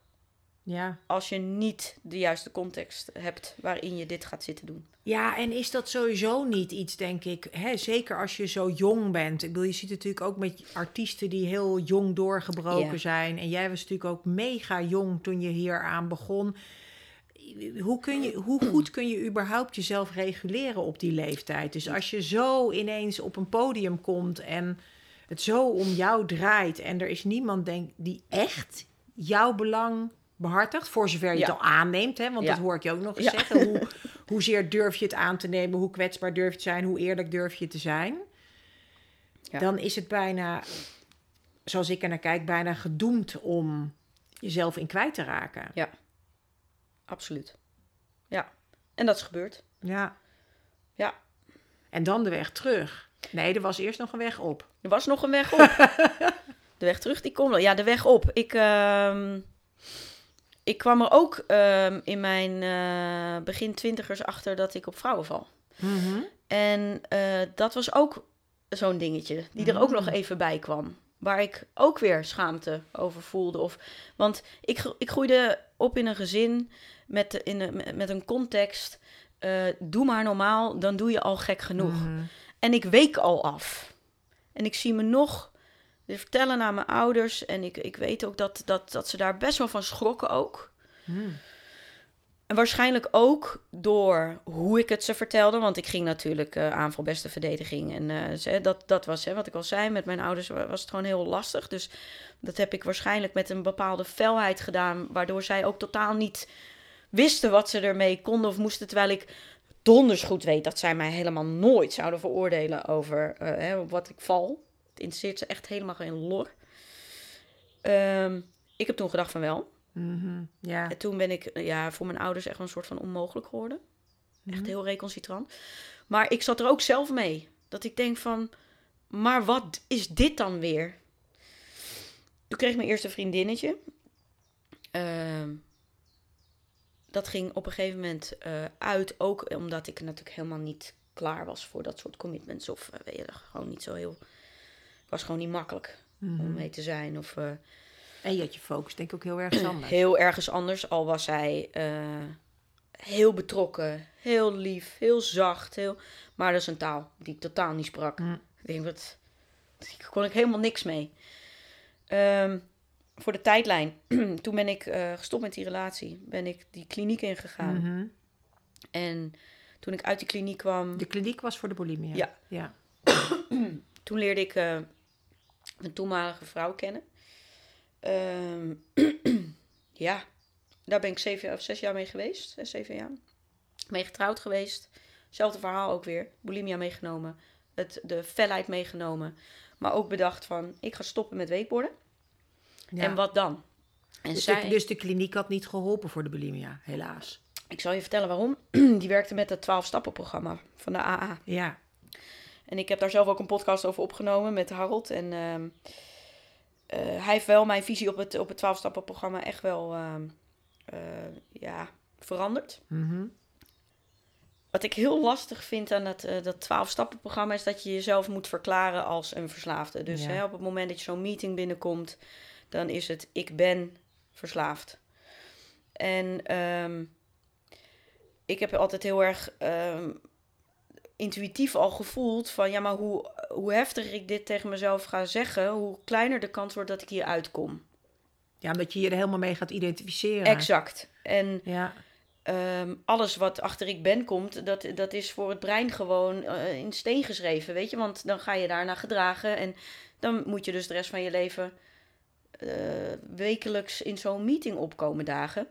Ja. Als je niet de juiste context hebt waarin je dit gaat zitten doen. Ja, en is dat sowieso niet iets, denk ik, hè, zeker als je zo jong bent. Ik bedoel, je ziet het natuurlijk ook met artiesten die heel jong doorgebroken Ja. zijn. En jij was natuurlijk ook mega jong toen je hier aan begon. Hoe, kun je, hoe goed kun je überhaupt jezelf reguleren op die leeftijd? Dus als je zo ineens op een podium komt en het zo om jou draait... en er is niemand denk, die echt jouw belang behartigd. Voor zover je Ja. het al aanneemt. Hè? Want Ja. dat hoor ik je ook nog eens Ja. zeggen. Hoe, hoezeer durf je het aan te nemen? Hoe kwetsbaar durf je te zijn? Hoe eerlijk durf je te zijn? Ja. Dan is het bijna, zoals ik er naar kijk, bijna gedoemd om jezelf in kwijt te raken. Absoluut. Ja. En dat is gebeurd. Ja. Ja. En dan de weg terug. Nee, er was eerst nog een weg op. Er was nog een weg op. de weg terug, die komt wel. Ja, de weg op. Ik, ehm, ik kwam er ook ehm, in mijn eh, begin twintigers achter dat ik op vrouwen val. En eh, dat was ook zo'n dingetje, die er ook nog even bij kwam. Waar ik ook weer schaamte over voelde. Of, want ik, ik groeide op in een gezin met, in een, met- een context. eh, doe maar normaal, dan doe je al gek genoeg. En ik week al af. En ik zie me nog vertellen aan mijn ouders. En ik, ik weet ook dat, dat, dat ze daar best wel van schrokken ook. En waarschijnlijk ook door hoe ik het ze vertelde. Want ik ging natuurlijk eh aanval beste verdediging. En eh, ze- dat, dat was hè, wat ik al zei. Met mijn ouders wa- was het gewoon heel lastig. Dus dat heb ik waarschijnlijk met een bepaalde felheid gedaan. Waardoor zij ook totaal niet wisten wat ze ermee konden of moesten. Terwijl ik donders goed weet dat zij mij helemaal nooit zouden veroordelen over eh, hè, wat ik val. Interesseert ze echt helemaal geen lor. Ehm, ik heb toen gedacht van wel. Mhm. Ja. En toen ben ik ja, voor mijn ouders echt een soort van onmogelijk geworden. Echt heel recalcitrant. Maar ik zat er ook zelf mee. Dat ik denk van, maar wat is dit dan weer? Toen kreeg ik mijn eerste vriendinnetje. Ehm, dat ging op een gegeven moment eh, uit. Ook omdat ik natuurlijk helemaal niet klaar was voor dat soort commitments. Of eh, weet je, gewoon niet zo heel... Was gewoon niet makkelijk om mee te zijn. Of... eh, En je had je focus denk ik ook heel erg anders. heel ergens anders. Al was hij eh, heel betrokken, heel lief, heel zacht. Heel... Maar dat is een taal die ik totaal niet sprak. Mm. Ik denk, dat daar kon ik helemaal niks mee. Ehm, voor de tijdlijn. Toen ben ik eh, gestopt met die relatie. Ben ik die kliniek ingegaan. Mhm. En toen ik uit die kliniek kwam... De kliniek was voor de bulimia. Ja. ja. Toen leerde ik een toenmalige vrouw kennen. Ehm, ja, daar ben ik zeven of zes jaar mee geweest. Zes, zeven jaar. Mee getrouwd geweest. Zelfde verhaal ook weer. Bulimia meegenomen. Het, de felheid meegenomen. Maar ook bedacht van, ik ga stoppen met weekborden. Ja. En wat dan? En Dus, zij, de, dus de kliniek had niet geholpen voor de bulimia, helaas. ik zal je vertellen waarom. Die werkte met het 12-stappen-programma van de AA. Ja. En ik heb daar zelf ook een podcast over opgenomen met Harold. En ehm, eh, hij heeft wel mijn visie op het, op het 12-stappen-programma echt wel ehm, eh, ja, veranderd. Mhm. Wat ik heel lastig vind aan dat, eh, dat 12-stappen-programma is dat je jezelf moet verklaren als een verslaafde. Dus Ja. hè, op het moment dat je zo'n meeting binnenkomt, dan is het ik ben verslaafd. En ehm, ik heb altijd heel erg intuïtief al gevoeld van ja, maar hoe, hoe heftiger ik dit tegen mezelf ga zeggen, hoe kleiner de kans wordt dat ik hier uitkom. ja, omdat je je er helemaal mee gaat identificeren. Exact. En Ja. Ehm, alles wat achter ik ben komt, dat, dat is voor het brein gewoon eh, in steen geschreven, weet je. Want dan ga je daarna gedragen en dan moet je dus de rest van je leven eh, wekelijks in zo'n meeting opkomen dagen.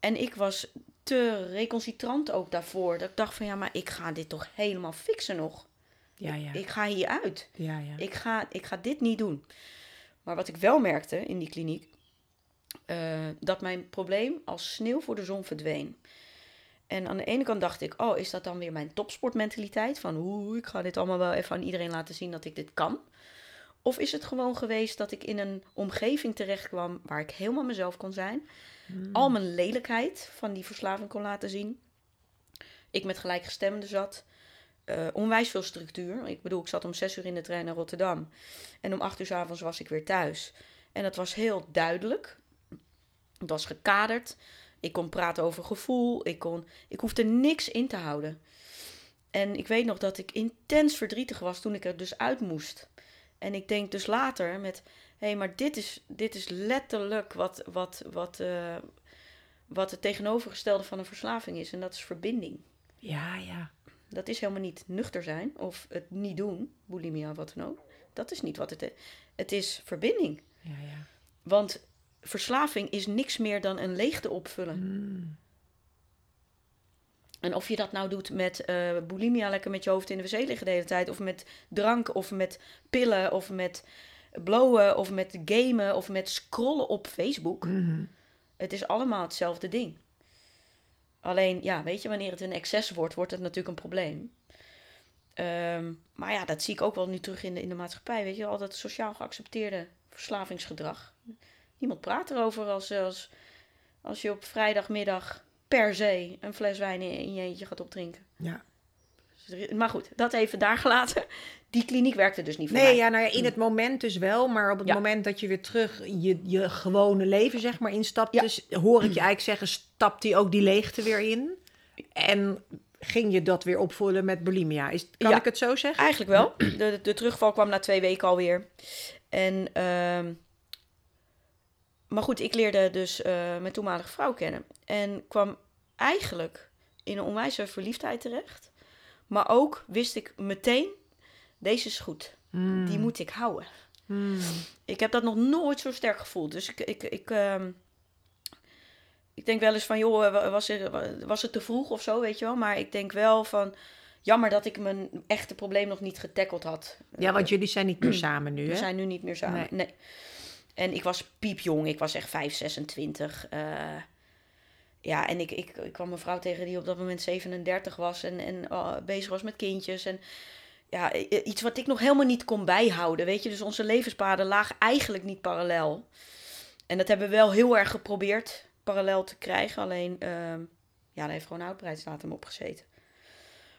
En ik was te recalcitrant ook daarvoor. Dat ik dacht van ja, maar ik ga dit toch helemaal fixen nog. Ja, ja. Ik ga hier uit. ja, ja. Ik ga, ik ga dit niet doen. Maar wat ik wel merkte in die kliniek, eh, dat mijn probleem als sneeuw voor de zon verdween. En aan de ene kant dacht ik, oh, is dat dan weer mijn topsportmentaliteit? Van, oeh, ik ga dit allemaal wel even aan iedereen laten zien dat ik dit kan. Of is het gewoon geweest dat ik in een omgeving terecht kwam waar ik helemaal mezelf kon zijn. Al mijn lelijkheid van die verslaving kon laten zien. Ik met gelijkgestemden zat. Eh, onwijs veel structuur. Ik bedoel, ik zat om zes uur in de trein naar Rotterdam. En om acht uur s avonds was ik weer thuis. En dat was heel duidelijk. Het was gekaderd. Ik kon praten over gevoel. Ik, kon, ik hoefde niks in te houden. En ik weet nog dat ik intens verdrietig was toen ik er dus uit moest. En ik denk dus later met... Hé, hey, maar dit is, dit is letterlijk wat, wat, wat, eh, wat het tegenovergestelde van een verslaving is. En dat is verbinding. Ja, ja. Dat is helemaal niet nuchter zijn of het niet doen, bulimia, wat dan ook. Dat is niet wat het is. Het is verbinding. Ja, ja. Want verslaving is niks meer dan een leegte opvullen. Mm. En of je dat nou doet met eh bulimia, lekker met je hoofd in de wc liggen de hele tijd, of met drank, of met pillen, of met blowen, of met gamen, of met scrollen op Facebook. Mhm. Het is allemaal hetzelfde ding. Alleen, ja, weet je, wanneer het een excess wordt, wordt het natuurlijk een probleem. Ehm, maar ja, dat zie ik ook wel nu terug in de, in de maatschappij. Weet je, al dat sociaal geaccepteerde verslavingsgedrag. Niemand praat erover als, als, als je op vrijdagmiddag per se een fles wijn in, in je eentje gaat opdrinken. Ja. Dus Maar goed, dat even daar gelaten. Die kliniek werkte dus niet voor Nee, mij. ja, nou ja, in het moment dus wel. Maar op het Ja. moment dat je weer terug je, je gewone leven, zeg maar, instapt. Ja. Dus hoor ik je eigenlijk zeggen, stapt hij ook die leegte weer in. En ging je dat weer opvullen met bulimia. Is, kan Ja. ik het zo zeggen? Eigenlijk wel. De, de terugval kwam na twee weken alweer. En, ehm, maar goed, ik leerde dus eh, mijn toenmalige vrouw kennen. En kwam eigenlijk in een onwijze verliefdheid terecht. Maar ook wist ik meteen, deze is goed. Hmm. Die moet ik houden. Hmm. Ik heb dat nog nooit zo sterk gevoeld. Dus ik, ik, ik, ehm, ik denk wel eens van, joh, wa- was, er, was het te vroeg of zo, weet je wel. Maar ik denk wel van, jammer dat ik mijn echte probleem nog niet getackeld had. Ja, want jullie zijn niet meer samen nu, We hè? zijn nu niet meer samen. Nee. Nee. En ik was piepjong. Ik was echt 5, 26. eh ja, en ik, ik, ik kwam een vrouw tegen die op dat moment 37 was en, en eh, bezig was met kindjes. En ja, iets wat ik nog helemaal niet kon bijhouden. Weet je, dus onze levenspaden lagen eigenlijk niet parallel. En dat hebben we wel heel erg geprobeerd parallel te krijgen. Alleen, ehm, ja, daar heeft gewoon een houdbaarheidsdatum op gezeten.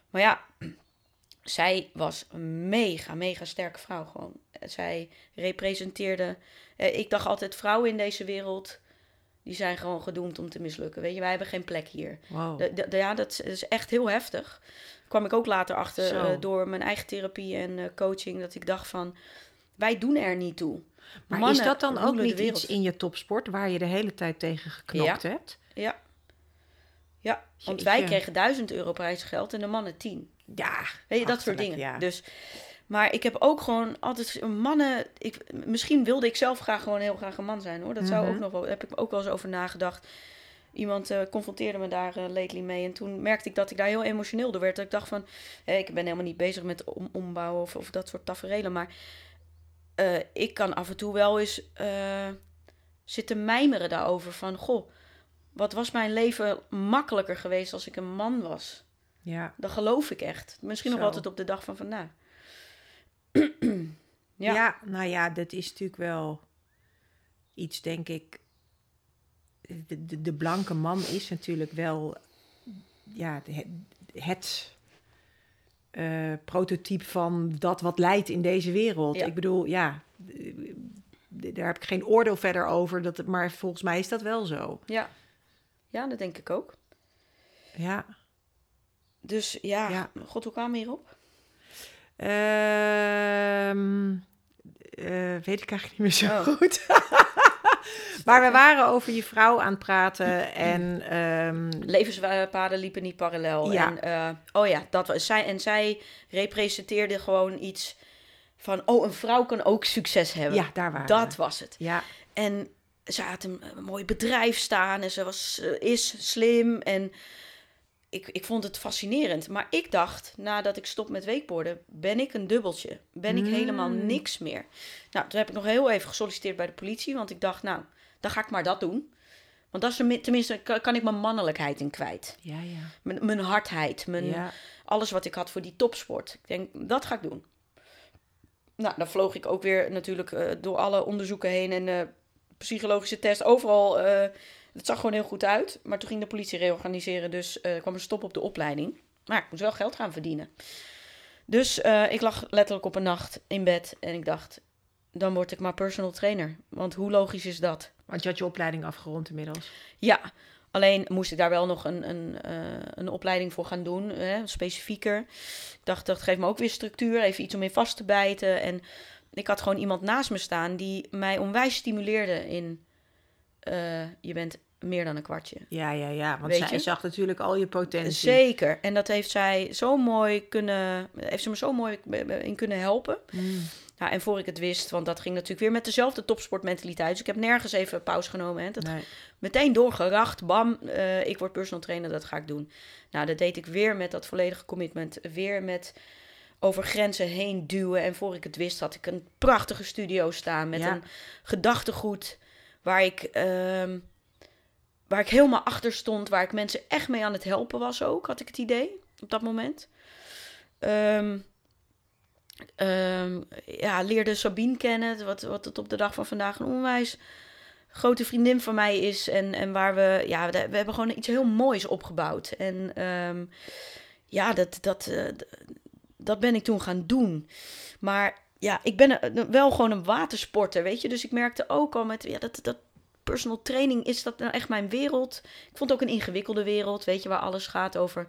Maar ja, zij was een mega, mega sterke vrouw gewoon. Zij representeerde... eh, ik dacht altijd, vrouwen in deze wereld... die zijn gewoon gedoemd om te mislukken. Weet je, wij hebben geen plek hier. Wow. De- de- de- ja, dat is, dat is echt heel heftig. Kwam ik ook later achter eh, door mijn eigen therapie en eh, coaching... dat ik dacht van, wij doen er niet toe. Maar Mannen is dat dan ook niet iets in je topsport waar je de hele tijd tegen geknokt hebt? Ja. Ja, want Jeetje. wij kregen 1000 euro prijsgeld en de mannen 10. Ja. Weet je, dat soort dingen. ja. Dus, maar ik heb ook gewoon altijd mannen. Ik, misschien wilde ik zelf graag gewoon heel graag een man zijn hoor. Dat zou Mhm. ook nog wel. Daar heb ik ook wel eens over nagedacht. Iemand eh, confronteerde me daar eh, lately mee. En toen merkte ik dat ik daar heel emotioneel door werd. Dat ik dacht van. ik ben helemaal niet bezig met om, ombouwen of, of dat soort tafereelen. Maar eh, ik kan af en toe wel eens zitten mijmeren daarover. Van goh, wat was mijn leven makkelijker geweest als ik een man was? Ja. Dat geloof ik echt. Misschien nog altijd op de dag van vandaag. Ja. Ja. nou ja, dat is natuurlijk wel iets, denk ik. De, de, de blanke man is natuurlijk wel ja, het, het eh, prototype van dat wat leidt in deze wereld. Ja. Ik bedoel, ja, daar heb ik geen oordeel verder over, dat, het- maar volgens mij is dat wel zo. Ja. ja, dat denk ik ook. Ja. Dus ja, Ja. god, hoe kwamen we hierop? Ehm, eh, weet ik eigenlijk niet meer zo Oh. goed. maar we waren over je vrouw aan het praten en ehm, Levenspaden liepen niet parallel. Ja. En, eh, oh ja, dat was zij. En zij representeerde gewoon iets van... Oh, een vrouw kan ook succes hebben. ja, daar waren dat we. was het. Ja, En ze had een, een mooi bedrijf staan en ze was, is slim. En ik, ik vond het fascinerend. Maar ik dacht, nadat ik stop met wakeboarden, ben ik een dubbeltje. Ben ik Mm. helemaal niks meer. Nou, toen heb ik nog heel even gesolliciteerd bij de politie. Want ik dacht, nou, dan ga ik maar dat doen. Want dat is er mi- tenminste, kan, ik mijn mannelijkheid in kwijt. ja, ja. Mijn, mijn hardheid, mijn, ja. alles wat ik had voor die topsport. Ik denk, dat ga ik doen. Nou, dan vloog ik ook weer natuurlijk eh, door alle onderzoeken heen en eh, psychologische test. Overal, eh, het zag gewoon heel goed uit. Maar toen ging de politie reorganiseren, dus eh, kwam er stop op de opleiding. Maar ik moest wel geld gaan verdienen. Dus eh, ik lag letterlijk op een nacht in bed en ik dacht, dan word ik maar personal trainer. Want hoe logisch is dat? Want je had je opleiding afgerond inmiddels. Ja, alleen moest ik daar wel nog een, een, eh, een opleiding voor gaan doen, hè, specifieker. Ik dacht, dat geeft me ook weer structuur, even iets om in vast te bijten. En ik had gewoon iemand naast me staan die mij onwijs stimuleerde in... eh, je bent meer dan een kwartje. Ja, ja, ja. Want Weet zij je? zag natuurlijk al je potentie. Zeker. En dat heeft zij zo mooi kunnen... Heeft ze me zo mooi in kunnen helpen. Mm. Ja, en voor ik het wist, want dat ging natuurlijk weer met dezelfde topsportmentaliteit. Dus ik heb nergens even pauze genomen. Hè. Dat Nee. meteen doorgeracht. Bam, eh, ik word personal trainer, dat ga ik doen. Nou, dat deed ik weer met dat volledige commitment. Weer met over grenzen heen duwen. En voor ik het wist, had ik een prachtige studio staan met Ja. een gedachtegoed waar ik, ehm, waar ik helemaal achter stond. Waar ik mensen echt mee aan het helpen was ook, had ik het idee op dat moment. Ehm, ehm, ja, leerde Sabine kennen, wat, wat het op de dag van vandaag een onwijs grote vriendin van mij is. En, en waar we, ja, we, hebben gewoon iets heel moois opgebouwd. En ja, dat, dat, eh, dat ben ik toen gaan doen. Maar ja, ik ben een- wel gewoon een watersporter, weet je. Dus ik merkte ook al met, ja, dat, dat personal training, is dat nou echt mijn wereld? Ik vond het ook een ingewikkelde wereld, weet je, waar alles gaat over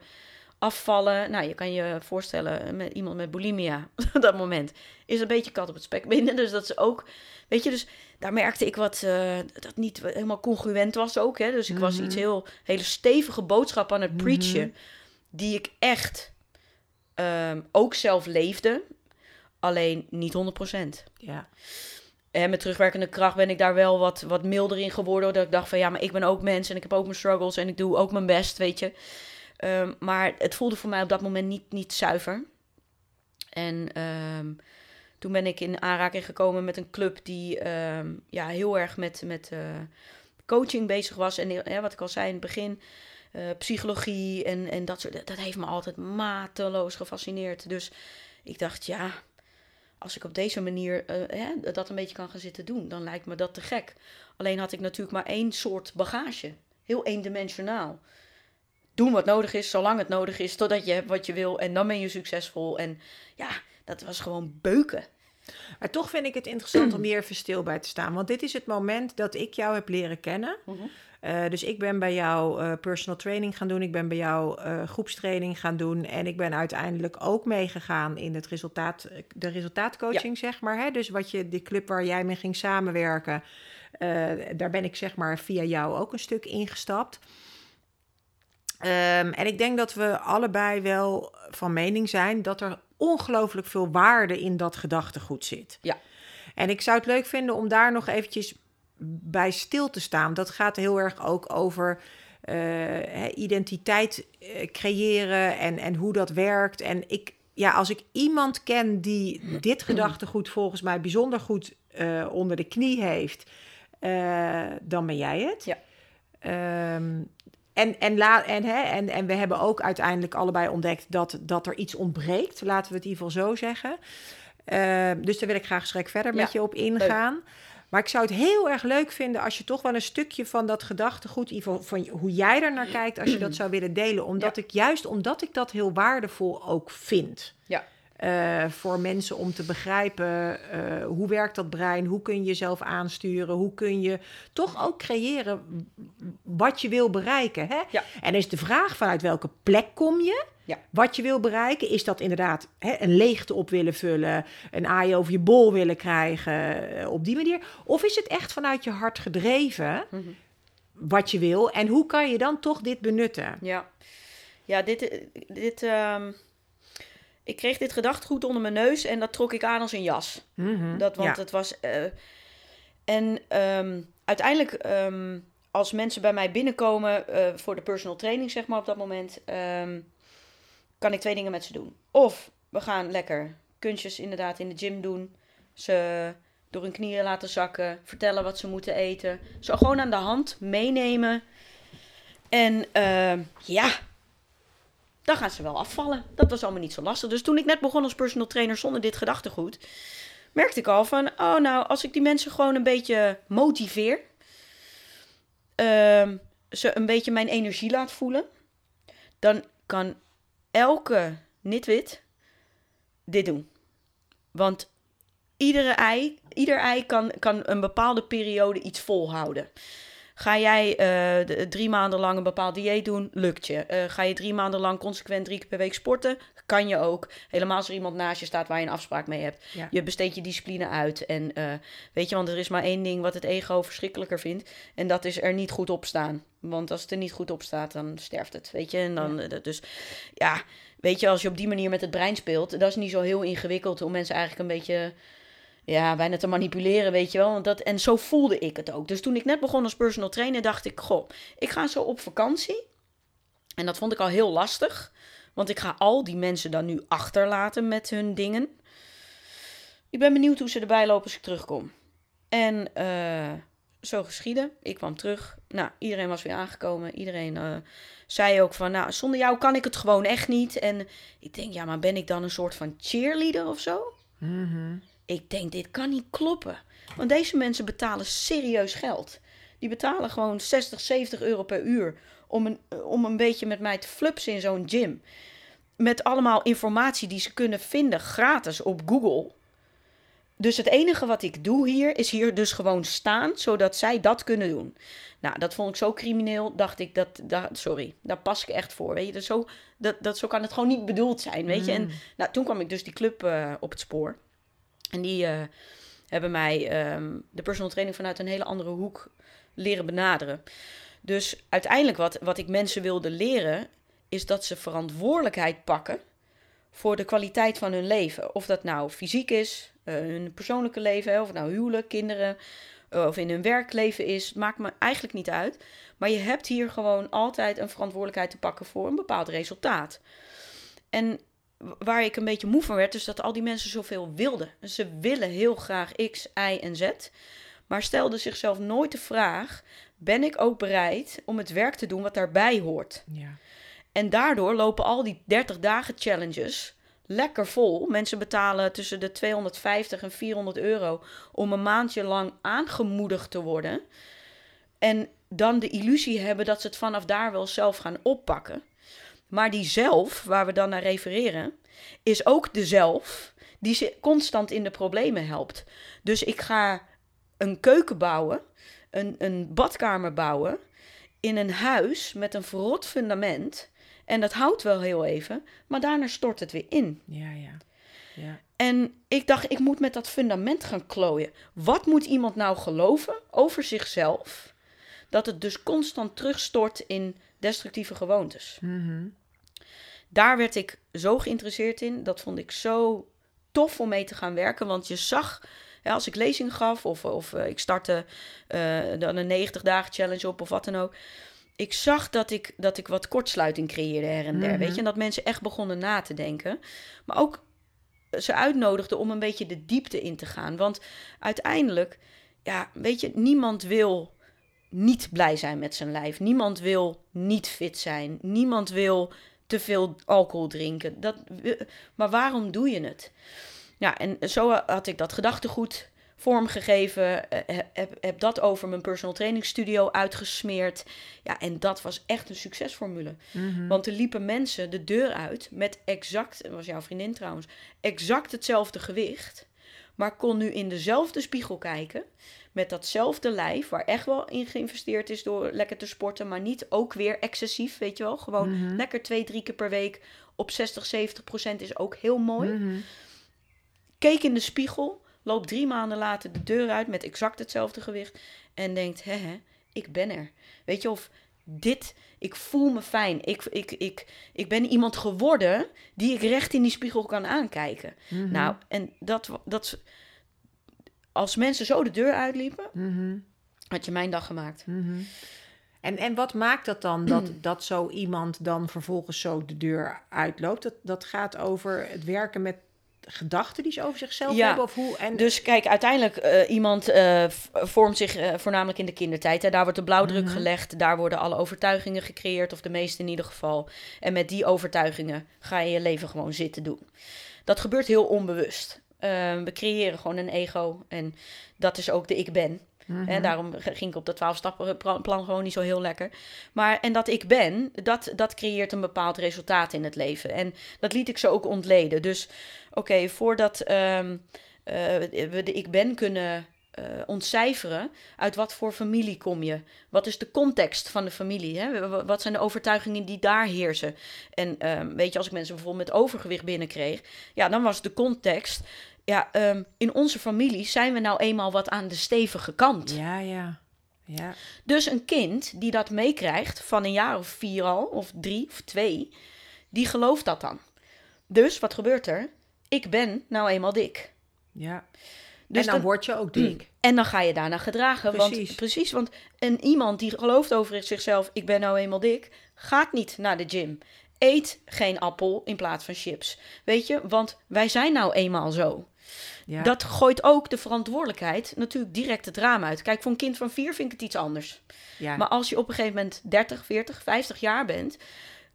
afvallen. Nou, je kan je voorstellen, met iemand met bulimia op dat moment is een beetje kat op het spek binden. Dus dat is ook, weet je, dus daar merkte ik wat eh, dat niet helemaal congruent was ook. Hè? Dus ik was Mhm. iets heel, hele stevige boodschap aan het preachen, die ik echt ehm, ook zelf leefde, alleen niet 100%. Ja. En met terugwerkende kracht ben ik daar wel wat, wat milder in geworden. Dat ik dacht van ja, maar ik ben ook mens en ik heb ook mijn struggles en ik doe ook mijn best, weet je. Ehm, maar het voelde voor mij op dat moment niet, niet zuiver. En ehm, toen ben ik in aanraking gekomen met een club die ehm, ja, heel erg met, met eh, coaching bezig was. En ja, wat ik al zei in het begin, eh, psychologie en, en dat soort. Dat heeft me altijd mateloos gefascineerd. Dus ik dacht, ja, als ik op deze manier eh, hè, dat een beetje kan gaan zitten doen, dan lijkt me dat te gek. Alleen had ik natuurlijk maar één soort bagage. Heel eendimensionaal. Doen wat nodig is, zolang het nodig is, totdat je hebt wat je wil. En dan ben je succesvol. En ja, dat was gewoon beuken. Maar toch vind ik het interessant om hier even stil bij te staan. Want dit is het moment dat ik jou heb leren kennen. Eh, dus ik ben bij jou eh, personal training gaan doen. Ik ben bij jou eh, groepstraining gaan doen. En ik ben uiteindelijk ook meegegaan in het resultaat, de resultaatcoaching, zeg maar. Hè? Dus wat je, die club waar jij mee ging samenwerken, daar ben ik zeg maar via jou ook een stuk ingestapt. Ehm, en ik denk dat we allebei wel van mening zijn dat er ongelooflijk veel waarde in dat gedachtegoed zit. Ja. En ik zou het leuk vinden om daar nog eventjes bij stil te staan. Dat gaat heel erg ook over eh, identiteit eh, creëren en, en hoe dat werkt. En ik, ja, als ik iemand ken die dit gedachtegoed volgens mij bijzonder goed eh, onder de knie heeft, dan ben jij het. Ja. Ehm, en, en, la, en, hè, en, en we hebben ook uiteindelijk allebei ontdekt dat, dat er iets ontbreekt. Laten we het in ieder geval zo zeggen. Ehm, dus daar wil ik graag schrek verder met je op ingaan. Maar ik zou het heel erg leuk vinden als je toch wel een stukje van dat gedachtegoed, geval van hoe jij er naar kijkt, als je dat zou willen delen. Omdat ik juist omdat ik dat heel waardevol ook vind. Ja. Eh, voor mensen om te begrijpen eh, hoe werkt dat brein, hoe kun je jezelf aansturen, hoe kun je toch ook creëren wat je wil bereiken. Hè? Ja. En is de vraag vanuit welke plek kom je? Ja. Wat je wil bereiken, is dat inderdaad hè, een leegte op willen vullen, een aai over je bol willen krijgen eh, op die manier? Of is het echt vanuit je hart gedreven Mhm. wat je wil? En hoe kan je dan toch dit benutten? Ja, ja dit, eh, dit, ehm, ik kreeg dit gedachtegoed onder mijn neus en dat trok ik aan als een jas. Mhm, Dat, want ja. het was. eh, en ehm, uiteindelijk, ehm, als mensen bij mij binnenkomen voor de personal training, zeg maar op dat moment, kan ik twee dingen met ze doen. Of we gaan lekker kunstjes inderdaad in de gym doen. Ze door hun knieën laten zakken, vertellen wat ze moeten eten. Zo gewoon aan de hand meenemen. En ehm, ja, dan gaan ze wel afvallen. Dat was allemaal niet zo lastig. Dus toen ik net begon als personal trainer zonder dit gedachtegoed, merkte ik al van, oh nou, als ik die mensen gewoon een beetje motiveer, ehm, ze een beetje mijn energie laat voelen, dan kan elke nitwit dit doen. Want iedere ei, ieder ei kan, kan een bepaalde periode iets volhouden. Ga jij eh, drie maanden lang een bepaald dieet doen, lukt je. Eh, ga je drie maanden lang consequent drie keer per week sporten, kan je ook. Helemaal als er iemand naast je staat waar je een afspraak mee hebt. Ja. Je besteedt je discipline uit. En eh, weet je, want er is maar één ding wat het ego verschrikkelijker vindt. En dat is er niet goed op staan. Want als het er niet goed op staat, dan sterft het. Weet je, en dan, dus ja, weet je, als je op die manier met het brein speelt, dat is niet zo heel ingewikkeld om mensen eigenlijk een beetje ja, bijna te manipuleren, weet je wel. Want dat, en zo voelde ik het ook. Dus toen ik net begon als personal trainer, dacht ik, goh, ik ga zo op vakantie. En dat vond ik al heel lastig. Want ik ga al die mensen dan nu achterlaten met hun dingen. Ik ben benieuwd hoe ze erbij lopen als ik terugkom. En eh, zo geschieden. Ik kwam terug. Nou, iedereen was weer aangekomen. Iedereen uh, zei ook van, nou, zonder jou kan ik het gewoon echt niet. En ik denk, ja, maar ben ik dan een soort van cheerleader of zo? Mhm. Ik denk, dit kan niet kloppen. Want deze mensen betalen serieus geld. Die betalen gewoon 60, 70 euro per uur om een, om een beetje met mij te flupsen in zo'n gym. Met allemaal informatie die ze kunnen vinden gratis op Google. Dus het enige wat ik doe hier is hier dus gewoon staan, zodat zij dat kunnen doen. Nou, dat vond ik zo crimineel, dacht ik, dat, dat sorry, daar pas ik echt voor. Weet je, dat zo, dat, dat, zo kan het gewoon niet bedoeld zijn, weet je. En nou, toen kwam ik dus die club uh, op het spoor. En die uh, hebben mij um, de personal training vanuit een hele andere hoek leren benaderen. Dus uiteindelijk wat, wat ik mensen wilde leren, is dat ze verantwoordelijkheid pakken voor de kwaliteit van hun leven. Of dat nou fysiek is, uh, hun persoonlijke leven, of nou huwelijk, kinderen, uh, of in hun werkleven is, maakt me eigenlijk niet uit. Maar je hebt hier gewoon altijd een verantwoordelijkheid te pakken voor een bepaald resultaat. En waar ik een beetje moe van werd, is dat al die mensen zoveel wilden. Ze willen heel graag X, Y en Z, maar stelden zichzelf nooit de vraag: ben ik ook bereid om het werk te doen wat daarbij hoort? Ja. En daardoor lopen al die 30 dagen challenges lekker vol. Mensen betalen tussen de 250 en 400 euro om een maandje lang aangemoedigd te worden. En dan de illusie hebben dat ze het vanaf daar wel zelf gaan oppakken. Maar die zelf, waar we dan naar refereren, is ook de zelf die ze constant in de problemen helpt. Dus ik ga een keuken bouwen, een, een badkamer bouwen in een huis met een verrot fundament. En dat houdt wel heel even, maar daarna stort het weer in. Ja, ja. ja. En ik dacht, ik moet met dat fundament gaan klooien. Wat moet iemand nou geloven over zichzelf? Dat het dus constant terugstort in destructieve gewoontes. Mm -hmm. Daar werd ik zo geïnteresseerd in. Dat vond ik zo tof om mee te gaan werken. Want je zag, als ik lezing gaf of, of uh, ik startte uh, dan een 90 dagen challenge op of wat dan ook ik zag dat ik, dat ik wat kortsluiting creëerde her en der. Mm -hmm. Weet je, en dat mensen echt begonnen na te denken. Maar ook ze uitnodigden om een beetje de diepte in te gaan. Want uiteindelijk, ja, weet je, niemand wil niet blij zijn met zijn lijf. Niemand wil niet fit zijn. Niemand wil te veel alcohol drinken. Dat, maar waarom doe je het? Ja, en zo had ik dat gedachtegoed vormgegeven. Heb, heb dat over mijn personal training studio uitgesmeerd. Ja, en dat was echt een succesformule. Mm -hmm. Want er liepen mensen de deur uit met exact, dat was jouw vriendin trouwens, exact hetzelfde gewicht. Maar kon nu in dezelfde spiegel kijken. Met datzelfde lijf, waar echt wel in geïnvesteerd is door lekker te sporten. Maar niet ook weer excessief, weet je wel. Gewoon Mhm. mm -hmm. lekker twee, drie keer per week op 60, 70 procent is ook heel mooi. Mm -hmm. Keek in de spiegel loopt drie maanden later de deur uit met exact hetzelfde gewicht en denkt, hè, hè, ik ben er. Weet je, of dit, ik voel me fijn. Ik, ik, ik, ik ben iemand geworden die ik recht in die spiegel kan aankijken. Mm -hmm. Nou, en dat, dat, als mensen zo de deur uitliepen, mm -hmm. had je mijn dag gemaakt. Mm -hmm. En, en wat maakt dat dan, dat, dat zo iemand dan vervolgens zo de deur uitloopt? Dat, dat gaat over het werken met gedachten die ze over zichzelf ja. hebben? Of hoe? En... Dus kijk, uiteindelijk uh, iemand uh, vormt zich uh, voornamelijk in de kindertijd. Hè. Daar wordt de blauwdruk Mhm. mm -hmm. gelegd. Daar worden alle overtuigingen gecreëerd, of de meeste in ieder geval. En met die overtuigingen ga je je leven gewoon zitten doen. Dat gebeurt heel onbewust. We creëren gewoon een ego en dat is ook de ik ben. Mhm. Mm -hmm. En daarom ging ik op dat 12 stappen plan gewoon niet zo heel lekker. Maar en dat ik ben, dat, dat creëert een bepaald resultaat in het leven. En dat liet ik ze ook ontleden. Dus oké, okay, voordat um, uh, we de ik ben kunnen uh, ontcijferen, uit wat voor familie kom je? Wat is de context van de familie? Hè? Wat zijn de overtuigingen die daar heersen? En um, weet je, als ik mensen bijvoorbeeld met overgewicht binnenkreeg, ja, dan was de context ja, um, in onze familie zijn we nou eenmaal wat aan de stevige kant. Ja, ja. ja. Dus een kind die dat meekrijgt van een jaar of vier al, of drie of twee, die gelooft dat dan. Dus wat gebeurt er? Ik ben nou eenmaal dik. Ja. Dus en dan, dan- word je ook dik. En dan ga je daarna gedragen. Precies. Want, precies, want een iemand die gelooft over zichzelf, ik ben nou eenmaal dik, gaat niet naar de gym. Eet geen appel in plaats van chips. Weet je, want wij zijn nou eenmaal zo. Ja. Dat gooit ook de verantwoordelijkheid natuurlijk direct het raam uit. Kijk, voor een kind van vier vind ik het iets anders. ja. Maar als je op een gegeven moment 30, 40, 50 jaar bent,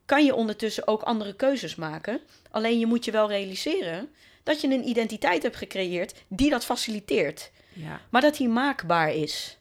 kan je ondertussen ook andere keuzes maken. Alleen je moet je wel realiseren dat je een identiteit hebt gecreëerd die dat faciliteert. ja. Maar dat die maakbaar is.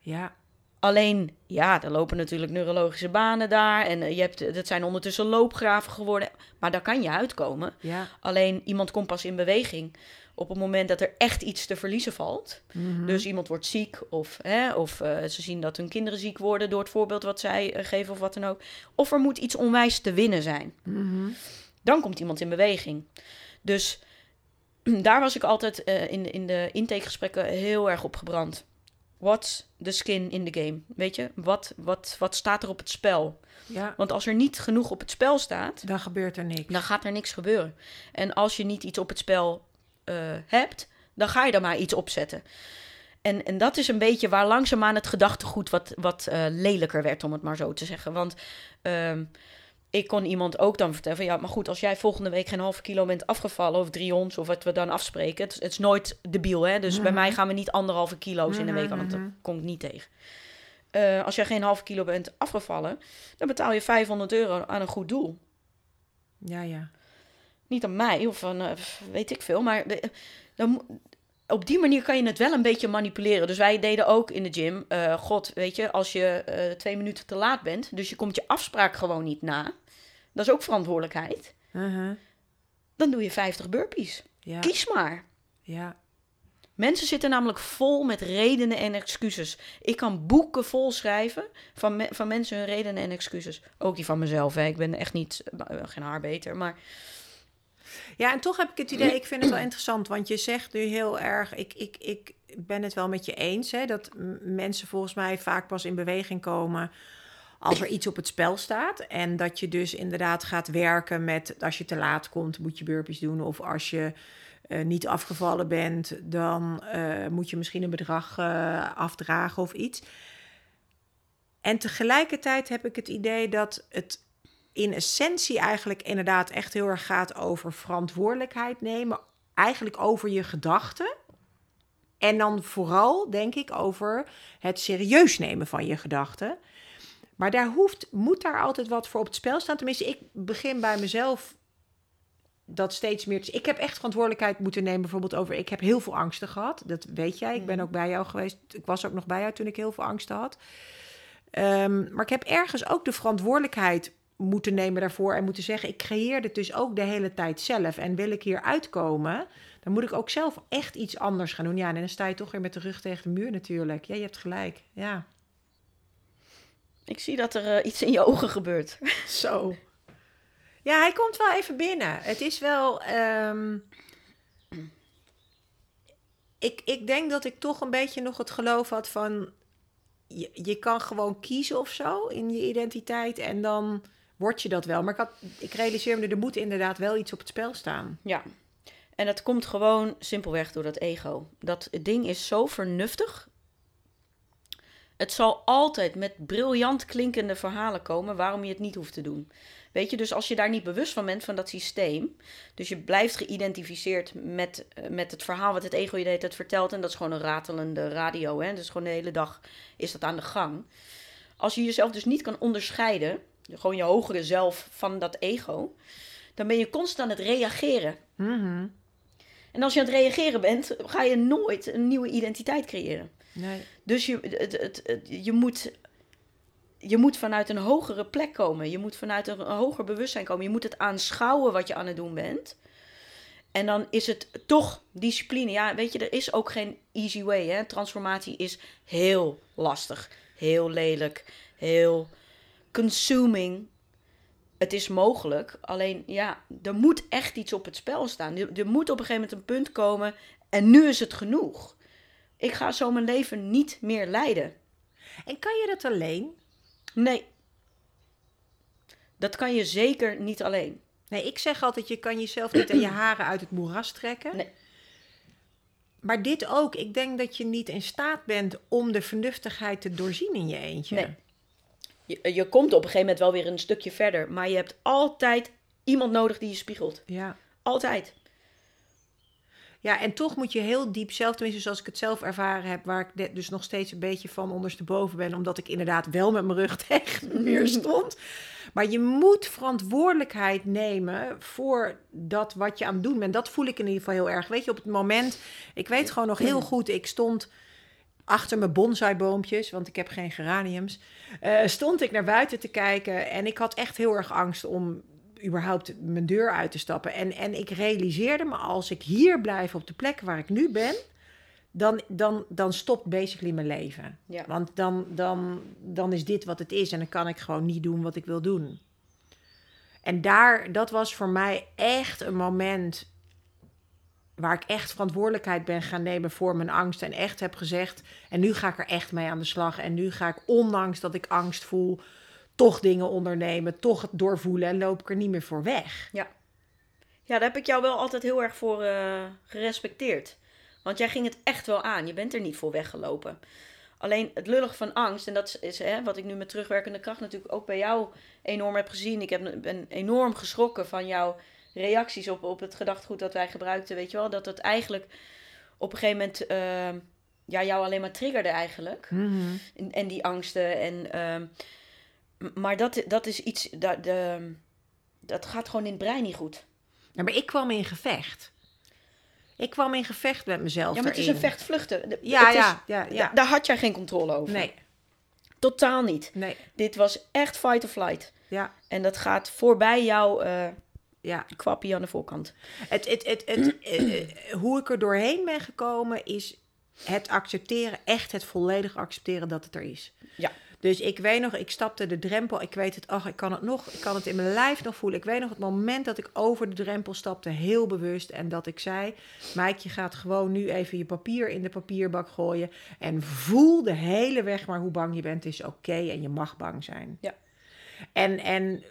ja. Alleen, ja, er lopen natuurlijk neurologische banen daar. En eh, je hebt, dat zijn ondertussen loopgraven geworden. Maar daar kan je uitkomen. ja. Alleen iemand komt pas in beweging op het moment dat er echt iets te verliezen valt. Mhm. Dus iemand wordt ziek of, hè, of eh, ze zien dat hun kinderen ziek worden door het voorbeeld wat zij eh, geven of wat dan ook. Of er moet iets onwijs te winnen zijn. Mhm. Dan komt iemand in beweging. Dus daar was ik altijd eh, in, in de intakegesprekken heel erg op gebrand. What's the skin in the game? Weet je, wat, wat, wat staat er op het spel? ja. Want als er niet genoeg op het spel staat, Dan gebeurt er niks. dan gaat er niks gebeuren. En als je niet iets op het spel eh, hebt, dan ga je er maar iets opzetten. En, en dat is een beetje waar langzaamaan het gedachtegoed wat, wat eh, lelijker werd, om het maar zo te zeggen. Want ehm, ik kon iemand ook dan vertellen van... ja, maar goed, als jij volgende week geen halve kilo bent afgevallen... of drie ons, of wat we dan afspreken... het, het is nooit debiel, hè? Dus bij mij gaan we niet anderhalve kilo's in een week... want dat kom ik niet tegen. Eh, als jij geen halve kilo bent afgevallen... dan betaal je 500 euro aan een goed doel. Ja, ja. Niet aan mij of aan eh, weet ik veel. Maar de- dan, op die manier kan je het wel een beetje manipuleren. Dus wij deden ook in de gym. eh, God, weet je, als je eh, twee minuten te laat bent. Dus je komt je afspraak gewoon niet na. Dat is ook verantwoordelijkheid. Mhm. Dan doe je 50 burpees. ja. Kies maar. Ja. Mensen zitten namelijk vol met redenen en excuses. Ik kan boeken vol schrijven van, me- van mensen hun redenen en excuses. Ook die van mezelf. Hè. Ik ben echt niet, eh, geen haar beter. Maar Ja, en toch heb ik het idee, ik vind het wel interessant, want je zegt nu heel erg, ik, ik, ik ben het wel met je eens, hè, dat mensen volgens mij vaak pas in beweging komen als er iets op het spel staat. En dat je dus inderdaad gaat werken met, als je te laat komt, moet je burpees doen. Of als je eh, niet afgevallen bent, dan eh, moet je misschien een bedrag eh, afdragen of iets. En tegelijkertijd heb ik het idee dat het in essentie eigenlijk inderdaad echt heel erg gaat over verantwoordelijkheid nemen. Eigenlijk over je gedachten. En dan vooral, denk ik, over het serieus nemen van je gedachten. Maar daar hoeft, moet daar altijd wat voor op het spel staan. Tenminste, ik begin bij mezelf dat steeds meer. te- Ik heb echt verantwoordelijkheid moeten nemen, bijvoorbeeld over. Ik heb heel veel angsten gehad. Dat weet jij. Ik ben ook bij jou geweest. Ik was ook nog bij jou toen ik heel veel angsten had. Ehm, maar ik heb ergens ook de verantwoordelijkheid moeten nemen daarvoor en moeten zeggen: ik creëer dit dus ook de hele tijd zelf. En wil ik hier uitkomen, dan moet ik ook zelf echt iets anders gaan doen. Ja, en dan sta je toch weer met de rug tegen de muur natuurlijk. Ja, je hebt gelijk. Ja. ik zie dat er eh, iets in je ogen gebeurt. Zo. Ja, hij komt wel even binnen. Het is wel. ehm, ik, ik denk dat ik toch een beetje nog het geloof had van. Je, je kan gewoon kiezen of zo in je identiteit en dan word je dat wel. Maar ik, ik realiseer me, er moet inderdaad wel iets op het spel staan. Ja. En dat komt gewoon simpelweg door dat ego. Dat ding is zo vernuftig. Het zal altijd met briljant klinkende verhalen komen waarom je het niet hoeft te doen. Weet je, dus als je daar niet bewust van bent, van dat systeem. Dus je blijft geïdentificeerd met, eh, met het verhaal wat het ego je de hele tijd vertelt. En dat is gewoon een ratelende radio. Hè? Dus gewoon de hele dag is dat aan de gang. Als je jezelf dus niet kan onderscheiden, gewoon je hogere zelf van dat ego. Dan ben je constant aan het reageren. Mhm. En als je aan het reageren bent, ga je nooit een nieuwe identiteit creëren. Nee. Dus je, het, het, het- je, moet, je moet vanuit een hogere plek komen. Je moet vanuit een, een hoger bewustzijn komen. Je moet het aanschouwen wat je aan het doen bent. En dan is het toch discipline. Ja, weet je, er is ook geen easy way. Hè? Transformatie is heel lastig, heel lelijk, heel consuming. Het is mogelijk, alleen ja, er moet echt iets op het spel staan. Er, er moet op een gegeven moment een punt komen en nu is het genoeg. Ik ga zo mijn leven niet meer leiden. En kan je dat alleen? Nee. Dat kan je zeker niet alleen. Nee, ik zeg altijd, je kan jezelf niet aan je haren uit het moeras trekken. Nee. maar dit ook. Ik denk dat je niet in staat bent om de vernuftigheid te doorzien in je eentje. Nee. Je, je komt op een gegeven moment wel weer een stukje verder. Maar je hebt altijd iemand nodig die je spiegelt. Ja. Altijd. Ja, en toch moet je heel diep zelf, tenminste zoals ik het zelf ervaren heb, waar ik dus nog steeds een beetje van ondersteboven ben, omdat ik inderdaad wel met mijn rug tegen de muur stond. Maar je moet verantwoordelijkheid nemen voor dat wat je aan het doen bent. Dat voel ik in ieder geval heel erg. Weet je, op het moment, ik weet gewoon nog heel goed, ik stond achter mijn bonsaiboompjes, want ik heb geen geraniums, eh, stond ik naar buiten te kijken en ik had echt heel erg angst om überhaupt mijn deur uit te stappen. En, en ik realiseerde me, als ik hier blijf op de plek waar ik nu ben, dan, dan, dan stopt basically mijn leven. Ja. Want dan, dan, dan is dit wat het is en dan kan ik gewoon niet doen wat ik wil doen. En daar, dat was voor mij echt een moment waar ik echt verantwoordelijkheid ben gaan nemen voor mijn angst. En echt heb gezegd, en nu ga ik er echt mee aan de slag. En nu ga ik, ondanks dat ik angst voel, toch dingen ondernemen, toch het doorvoelen en loop ik er niet meer voor weg. Ja, daar heb ik jou wel altijd heel erg voor eh, gerespecteerd. Want jij ging het echt wel aan. Je bent er niet voor weggelopen. Alleen het lullig van angst, en dat is hè, wat ik nu met terugwerkende kracht natuurlijk ook bij jou enorm heb gezien. Ik heb, ben enorm geschrokken van jouw reacties op, op het gedachtgoed dat wij gebruikten. Weet je wel, dat het eigenlijk op een gegeven moment eh, ja, jou alleen maar triggerde eigenlijk. En, en die angsten. En, ehm, maar dat, dat is iets, dat, de, dat gaat gewoon in het brein niet goed. Ja, maar ik kwam in gevecht. Ik kwam in gevecht met mezelf Ja, maar het is een vechtvluchten. De- Ja, is- ja, ja, ja. da- Daar had jij geen controle over. Nee, Totaal niet. nee, Dit was echt fight or flight. ja, En dat gaat voorbij jouw eh ja. kwappie aan de voorkant. Het, het, het, het, eh, eh, hoe ik er doorheen ben gekomen is het accepteren, echt het volledig accepteren dat het er is. Ja. Dus ik weet nog, ik stapte de drempel, ik weet het, ach, ik kan het nog, ik kan het in mijn lijf nog voelen. Ik weet nog het moment dat ik over de drempel stapte, heel bewust, en dat ik zei, Mike, je gaat gewoon nu even je papier in de papierbak gooien en voel de hele weg maar hoe bang je bent, is oké en je mag bang zijn. Ja. En, en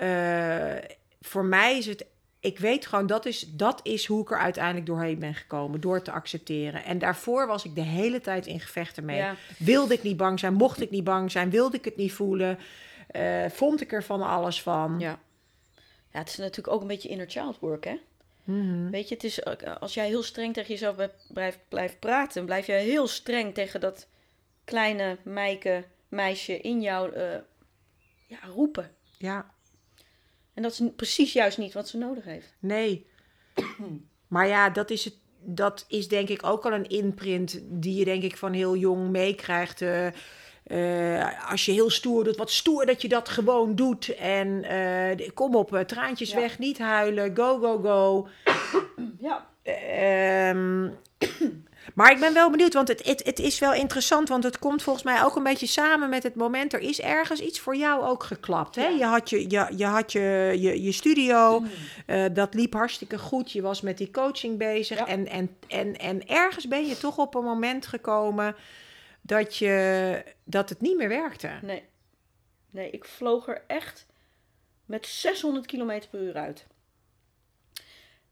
eh, voor mij is het ik weet gewoon, dat is, dat is hoe ik er uiteindelijk doorheen ben gekomen. Door te accepteren. En daarvoor was ik de hele tijd in gevechten mee. Ja. Wilde ik niet bang zijn? Mocht ik niet bang zijn? Wilde ik het niet voelen? Eh, vond ik er van alles van? Ja. Ja, het is natuurlijk ook een beetje inner child work, hè? Mhm. Weet je, het is, als jij heel streng tegen jezelf blijft, blijft praten, blijf jij heel streng tegen dat kleine meike, meisje in jou eh, ja, roepen. ja. En dat is precies juist niet wat ze nodig heeft. Nee. Maar ja, dat is, het, dat is denk ik ook al een imprint die je denk ik van heel jong meekrijgt. eh, eh, als je heel stoer doet, wat stoer dat je dat gewoon doet. En eh, kom op, traantjes Ja. weg, niet huilen, go, go, go. Ja. Ehm, maar ik ben wel benieuwd, want het, het, het is wel interessant, want het komt volgens mij ook een beetje samen met het moment. Er is ergens iets voor jou ook geklapt. Hè? Ja. Je had, je, je, je, had je, je, je studio, eh, dat liep hartstikke goed. Je was met die coaching bezig. Ja. En, en, en, en ergens ben je toch op een moment gekomen dat, je, dat het niet meer werkte. Nee. Nee, ik vloog er echt met 600 km per uur uit.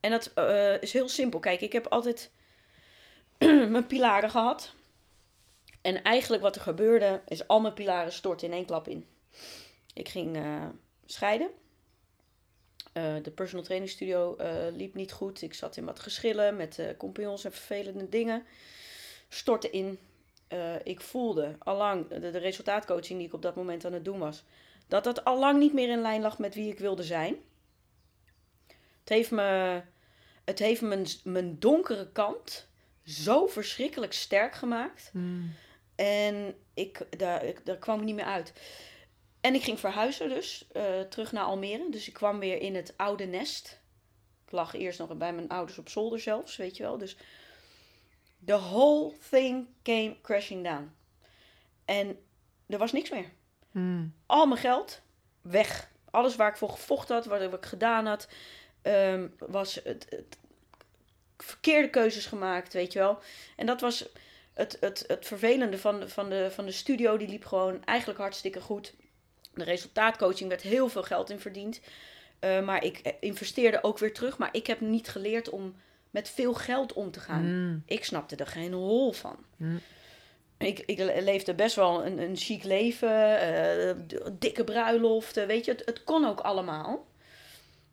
En dat eh, is heel simpel. Kijk, ik heb altijd mijn pilaren gehad. En eigenlijk wat er gebeurde, is al mijn pilaren stortten in één klap in. Ik ging eh, scheiden. Eh, de personal training studio eh, liep niet goed. Ik zat in wat geschillen met compagnons en vervelende dingen. Stortte in. Ik voelde allang de, de resultaatcoaching die ik op dat moment aan het doen was, dat dat allang niet meer in lijn lag met wie ik wilde zijn. Het heeft me, het heeft mijn, mijn donkere kant zo verschrikkelijk sterk gemaakt. En ik, daar, ik, daar kwam ik niet meer uit. En ik ging verhuizen dus, eh, terug naar Almere. Dus ik kwam weer in het oude nest. Ik lag eerst nog bij mijn ouders op zolder zelfs, weet je wel. Dus the whole thing came crashing down. En er was niks meer. Hmm. Al mijn geld, weg. Alles waar ik voor gevochten had, wat ik gedaan had, ehm, was het, het verkeerde keuzes gemaakt, weet je wel. En dat was het, het, het vervelende van de, van, de, van de studio. Die liep gewoon eigenlijk hartstikke goed. De resultaatcoaching werd heel veel geld in verdiend. Eh, maar ik investeerde ook weer terug. Maar ik heb niet geleerd om met veel geld om te gaan. Mm. Ik snapte er geen hol van. Mm. Ik, ik leefde best wel een, een chic leven, eh, dikke bruiloften, weet je, het, het kon ook allemaal.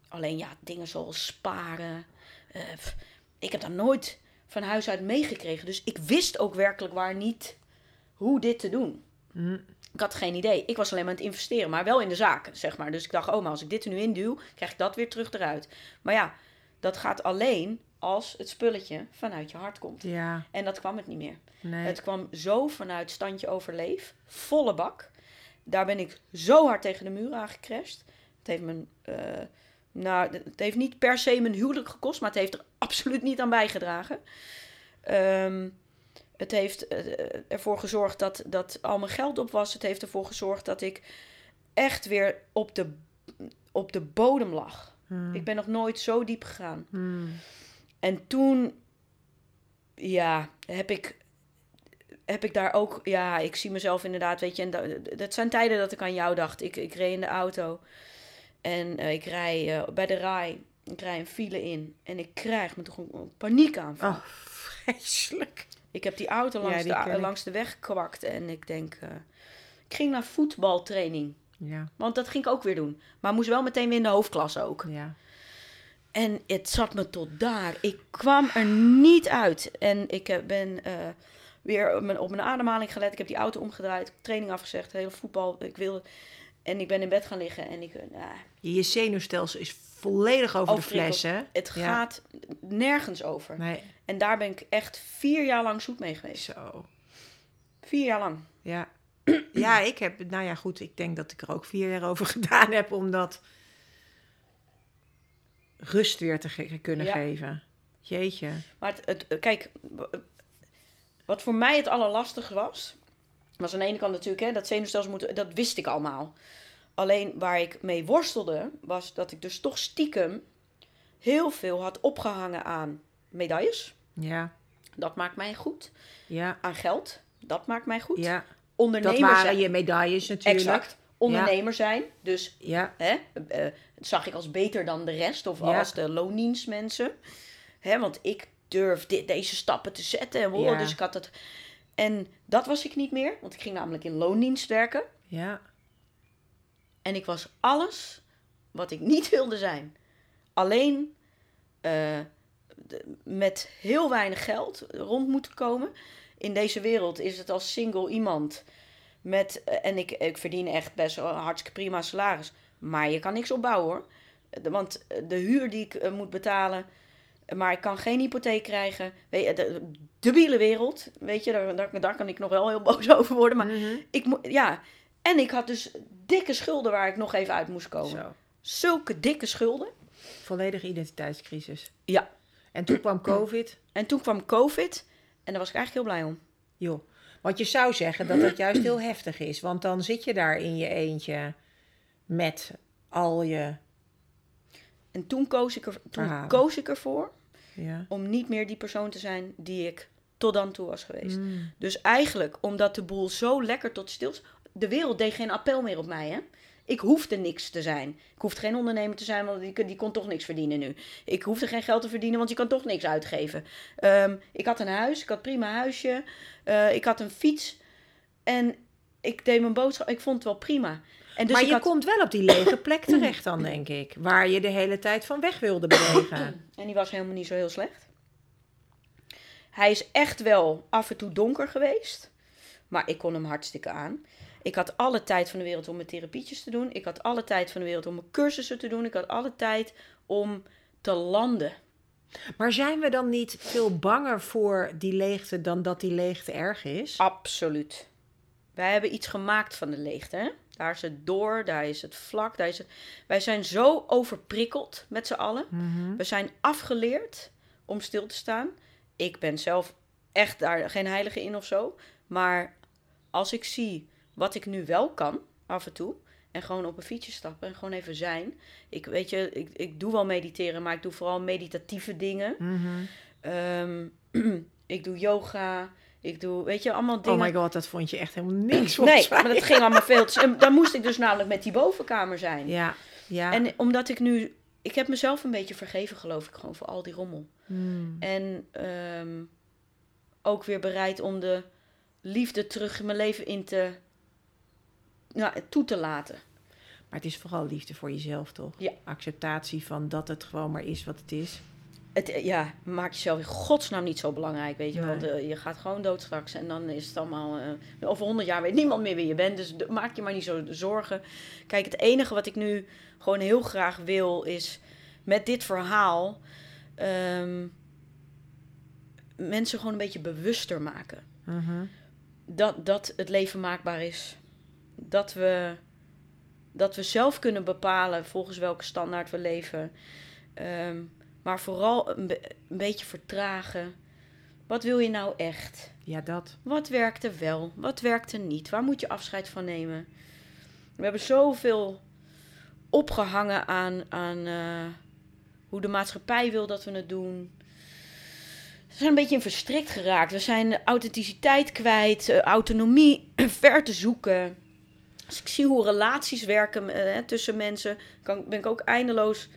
Alleen ja, dingen zoals sparen. eh, ik heb dat nooit van huis uit meegekregen. Dus ik wist ook werkelijk waar niet hoe dit te doen. Mm. Ik had geen idee. Ik was alleen maar aan het investeren, maar wel in de zaken, zeg maar. Dus ik dacht, oh, maar als ik dit er nu in duw, krijg ik dat weer terug eruit. Maar ja, dat gaat alleen als het spulletje vanuit je hart komt. Ja, En dat kwam het niet meer. nee. Het kwam zo vanuit standje overleef, volle bak. Daar ben ik zo hard tegen de muur aangecrashed. Het heeft me, eh, nou, het heeft niet per se mijn huwelijk gekost, maar het heeft er absoluut niet aan bijgedragen. Ehm, het heeft eh, ervoor gezorgd dat, dat al mijn geld op was. Het heeft ervoor gezorgd dat ik echt weer op de, op de bodem lag. Mm. Ik ben nog nooit zo diep gegaan. Mm. En toen, ja, heb ik, heb ik daar ook, ja, ik zie mezelf inderdaad, weet je, en dat, dat zijn tijden dat ik aan jou dacht. Ik, ik reed in de auto en eh, ik rij eh, bij de rij, ik rij een file in en ik krijg me toch een, een paniekaanval. Oh, vreselijk. Ik heb die auto Ja, langs, die de, langs de weg gekwakt en ik denk, eh, ik ging naar voetbaltraining. Ja, Want dat ging ik ook weer doen. Maar moest wel meteen weer in de hoofdklasse ook. ja. En het zat me tot daar. Ik kwam er niet uit. En ik ben weer op mijn, op mijn ademhaling gelet. Ik heb die auto omgedraaid. Training afgezegd. Hele voetbal. Ik wilde... En ik ben in bed gaan liggen. En ik... eh, nou, Je zenuwstelsel is volledig over de fles, hè? het Ja. gaat nergens over. Nee, En daar ben ik echt vier jaar lang zoet mee geweest. zo. Vier jaar lang. Ja. ja, ik heb, nou ja, goed, ik denk dat ik er ook vier jaar over gedaan heb om dat rust weer te ge- kunnen Ja. geven. Jeetje. Maar het, het, kijk, wat voor mij het allerlastigste was, was aan de ene kant natuurlijk, hè, dat zenuwstelsel moeten, dat wist ik allemaal. Alleen waar ik mee worstelde, was dat ik dus toch stiekem heel veel had opgehangen aan medailles. Ja, Dat maakt mij goed. ja, Aan geld. Dat maakt mij goed. ja. Ondernemer Dat waren zijn. je medailles natuurlijk. Exact. Ondernemer zijn. Dus Ja, hè, eh, dat zag ik als beter dan de rest of Ja. als de loondienstmensen. Hè, want ik durf dit, deze stappen te zetten. En Ja. Dus ik had het. En dat was ik niet meer, want ik ging namelijk in loondienst werken. ja. En ik was alles wat ik niet wilde zijn. Alleen eh, de- met heel weinig geld rond moeten komen. In deze wereld is het als single iemand met. eh, en ik, ik verdien echt best wel een hartstikke prima salaris. Maar je kan niks opbouwen hoor. De- Want de huur die ik eh, moet betalen. Maar ik kan geen hypotheek krijgen. Weet je, de debiele wereld. Weet je, daar, daar, daar kan ik nog wel heel boos over worden. Maar Mhm. ik moet, ja. En ik had dus dikke schulden waar ik nog even uit moest komen. Zo. Zulke dikke schulden. Volledige identiteitscrisis. Ja. En toen kwam COVID. En toen kwam COVID. En daar was ik eigenlijk heel blij om. Joh. Want je zou zeggen dat dat juist heel heftig is. Want dan zit je daar in je eentje met al je... En toen koos ik, er, toen koos ik ervoor Ja. om niet meer die persoon te zijn die ik tot dan toe was geweest. Mm. Dus eigenlijk, omdat de boel zo lekker tot stil... De wereld deed geen appel meer op mij, hè. Ik hoefde niks te zijn. Ik hoefde geen ondernemer te zijn, want die, die kon toch niks verdienen nu. Ik hoefde geen geld te verdienen, want je kan toch niks uitgeven. Ehm, ik had een huis, ik had een prima huisje. eh, ik had een fiets. En ik deed mijn boodschap. Ik vond het wel prima. En dus maar je had- komt wel op die lege plek terecht dan, denk ik. Waar je de hele tijd van weg wilde bewegen. En die was helemaal niet zo heel slecht. Hij is echt wel af en toe donker geweest. Maar ik kon hem hartstikke aan. Ik had alle tijd van de wereld om mijn therapietjes te doen. Ik had alle tijd van de wereld om mijn cursussen te doen. Ik had alle tijd om te landen. Maar zijn we dan niet veel banger voor die leegte dan dat die leegte erg is? Absoluut. Wij hebben iets gemaakt van de leegte. Hè? Daar is het door, daar is het vlak. Daar is het... Wij zijn zo overprikkeld met z'n allen. Mhm. We zijn afgeleerd om stil te staan. Ik ben zelf echt daar geen heilige in of zo. Maar als ik zie wat ik nu wel kan, af en toe. En gewoon op een fietsje stappen en gewoon even zijn. Ik weet je, ik, ik doe wel mediteren, maar ik doe vooral meditatieve dingen. Mhm. Ehm, ik doe yoga. Ik doe, weet je, allemaal dingen. Oh my god, dat vond je echt helemaal niks volgens nee, maar dat ging allemaal veel te... Dan moest ik dus namelijk met die bovenkamer zijn. Ja, ja. En omdat ik nu ik heb mezelf een beetje vergeven, geloof ik, gewoon voor al die rommel. Hmm. En ehm, ook weer bereid om de liefde terug in mijn leven in te, nou, toe te laten. Maar het is vooral liefde voor jezelf, toch? Ja. Acceptatie van dat het gewoon maar is wat het is. Het, eh, ja, maak jezelf in godsnaam niet zo belangrijk, weet je. Nee. Want je gaat gewoon dood straks en dan is het allemaal... eh, over honderd jaar weet niemand meer wie je bent, dus maak je maar niet zo zorgen. Kijk, het enige wat ik nu gewoon heel graag wil is met dit verhaal... ehm, mensen gewoon een beetje bewuster maken. Mhm. dat, dat het leven maakbaar is. Dat we, dat we zelf kunnen bepalen volgens welke standaard we leven. Ehm, maar vooral een, be- een beetje vertragen. Wat wil je nou echt? Ja, dat. Wat werkte wel? Wat werkte niet? Waar moet je afscheid van nemen? We hebben zoveel opgehangen aan, aan eh, hoe de maatschappij wil dat we het doen. We zijn een beetje in verstrikt geraakt. We zijn authenticiteit kwijt, eh, autonomie ver te zoeken. Als ik zie hoe relaties werken eh, tussen mensen, kan, ben ik ook eindeloos